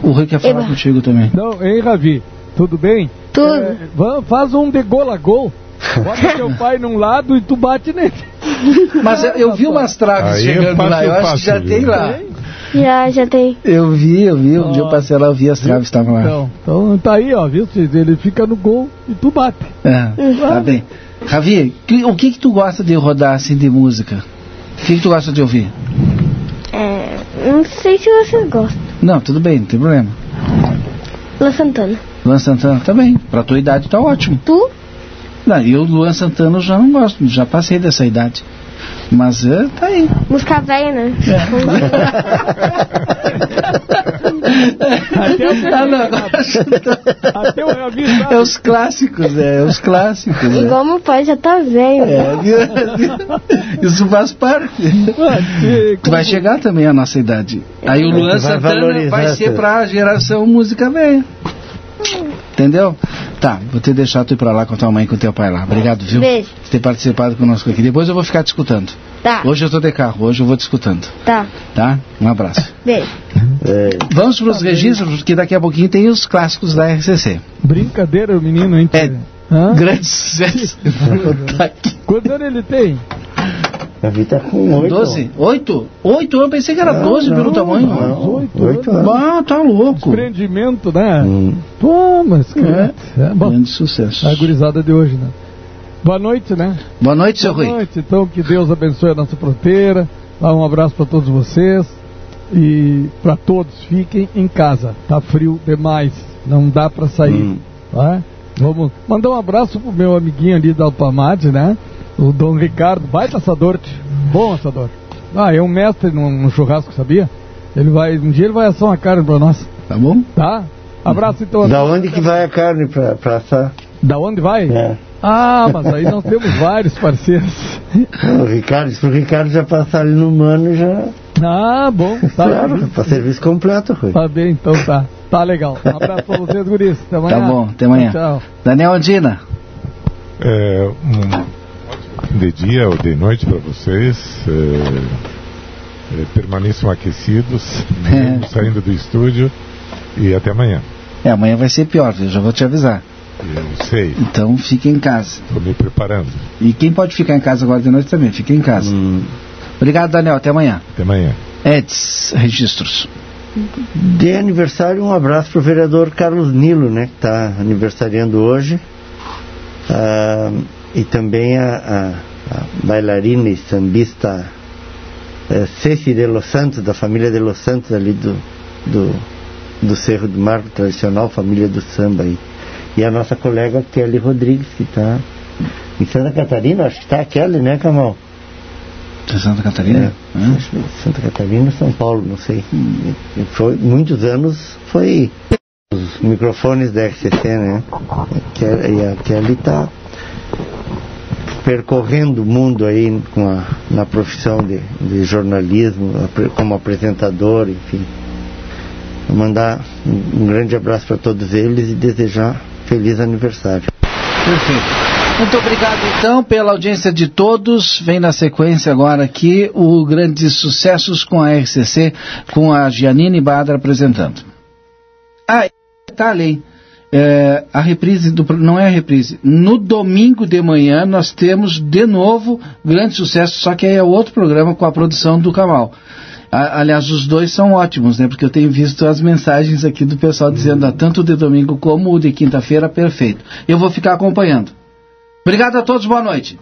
O Rui quer falar Eba. contigo também. Não, hein, Ravi? Tudo bem? Tudo. É, faz um de gol a gol. Bota teu pai num lado e tu bate nele. Mas eu, eu vi umas traves Aí chegando lá, eu acho que já tem lá. Já, já tem. Eu vi, eu vi. Um dia eu passei lá, eu vi as traves estavam lá. Então, então tá aí, ó, viu? Ele fica no gol e tu bate. É, uhum. tá bem. Ravi, o que que tu gosta de rodar assim de música? O que que tu gosta de ouvir? É, não sei se vocês gostam. Não, tudo bem, não tem problema. Luan Santana. Luan Santana também. Pra tua idade tá ótimo. Tu? Não, eu, Luan Santana, eu já não gosto, já passei dessa idade. Mas é, tá aí. Música velha, né? É. Até o ah, não, agora Até o É os clássicos, é, os clássicos. E é. como o pai já tá velho. É, isso faz parte. tu vai chegar também a nossa idade. Aí o Luan Santana vai ser pra geração música velha. Entendeu? Tá, vou te deixar tu ir pra lá com tua mãe e com teu pai lá. Obrigado, viu? Beijo. Por ter participado conosco aqui. Depois eu vou ficar te escutando. Tá. Hoje eu tô de carro, hoje eu vou te escutando. Tá. Tá? Um abraço. Beijo. É. Vamos pros tá registros, porque daqui a pouquinho tem os clássicos da RCC. Brincadeira, o menino, hein? É. Hã? Grande sucesso. Quantos anos ele tem? Davi tá com oito. Doze? Oito? Oito? Eu pensei que era doze pelo tamanho. Não, oito. Oito Ah, tá louco. Desprendimento, né? Hum. Pô, mas cara, É. é. bom. Grande sucesso. A gurizada de hoje, né? Boa noite, né? Boa noite, seu Boa Rui. noite, então que Deus abençoe a nossa fronteira. Dá um abraço para todos vocês e para todos fiquem em casa. Tá frio demais, não dá para sair, Hum. tá? Vamos mandar um abraço pro meu amiguinho ali da Alpamade, né? O Dom Ricardo, baita assador, bom assador. Ah, é um mestre no, churrasco, sabia? Ele vai, um dia ele vai assar uma carne para nós, Tá bom? tá? Abraço então. Da onde que vai a carne pra, pra assar? Da onde vai? É. Ah, mas aí nós temos vários parceiros. O Ricardo, se o Ricardo já passar ali no mano, já. Ah, bom. Tá, Claro, pra serviço completo, Rui. tá bem, então tá. Tá legal. Um abraço pra vocês, guris. Até amanhã. Tá bom, até amanhã. Tchau. Daniel Andina. É, um de dia ou de noite para vocês. É, é, permaneçam aquecidos, mesmo saindo do estúdio. E até amanhã. É, amanhã vai ser pior, eu já vou te avisar. Eu sei, Então fique em casa. estou me preparando. E quem pode ficar em casa agora de noite também, fique em casa. Hum. Obrigado, Daniel. Até amanhã. Até amanhã. Eds, registros. De aniversário, um abraço pro vereador Carlos Nilo, né? Que tá aniversariando hoje. Ah, e também a, a- a bailarina e sambista eh, Ceci de Los Santos, da família de Los Santos ali do, do, do Cerro do Marco, tradicional família do samba aí. E a nossa colega Kelly Rodrigues, que está em Santa Catarina, acho que está a Kelly, né, Camal? De Santa Catarina? Hã? Que Santa Catarina, São Paulo, não sei. E Foi, muitos anos foi os microfones da RCC, né? Que- E a Kelly está percorrendo o mundo aí com a, na profissão de, de jornalismo, como apresentador, enfim. Vou mandar um, um grande abraço para todos eles e desejar feliz aniversário. Perfeito. Muito obrigado então pela audiência de todos. Vem na sequência agora aqui o Grandes Sucessos com a RCC, com a Giannini Badra apresentando. Ah, detalhe? É, a reprise do não é a reprise. No domingo de manhã nós temos de novo grande sucesso, só que aí é outro programa com a produção do Camal. A- aliás, os dois são ótimos, né? Porque eu tenho visto as mensagens aqui do pessoal dizendo tanto de domingo como o de quinta-feira perfeito. Eu vou ficar acompanhando. Obrigado a todos, boa noite.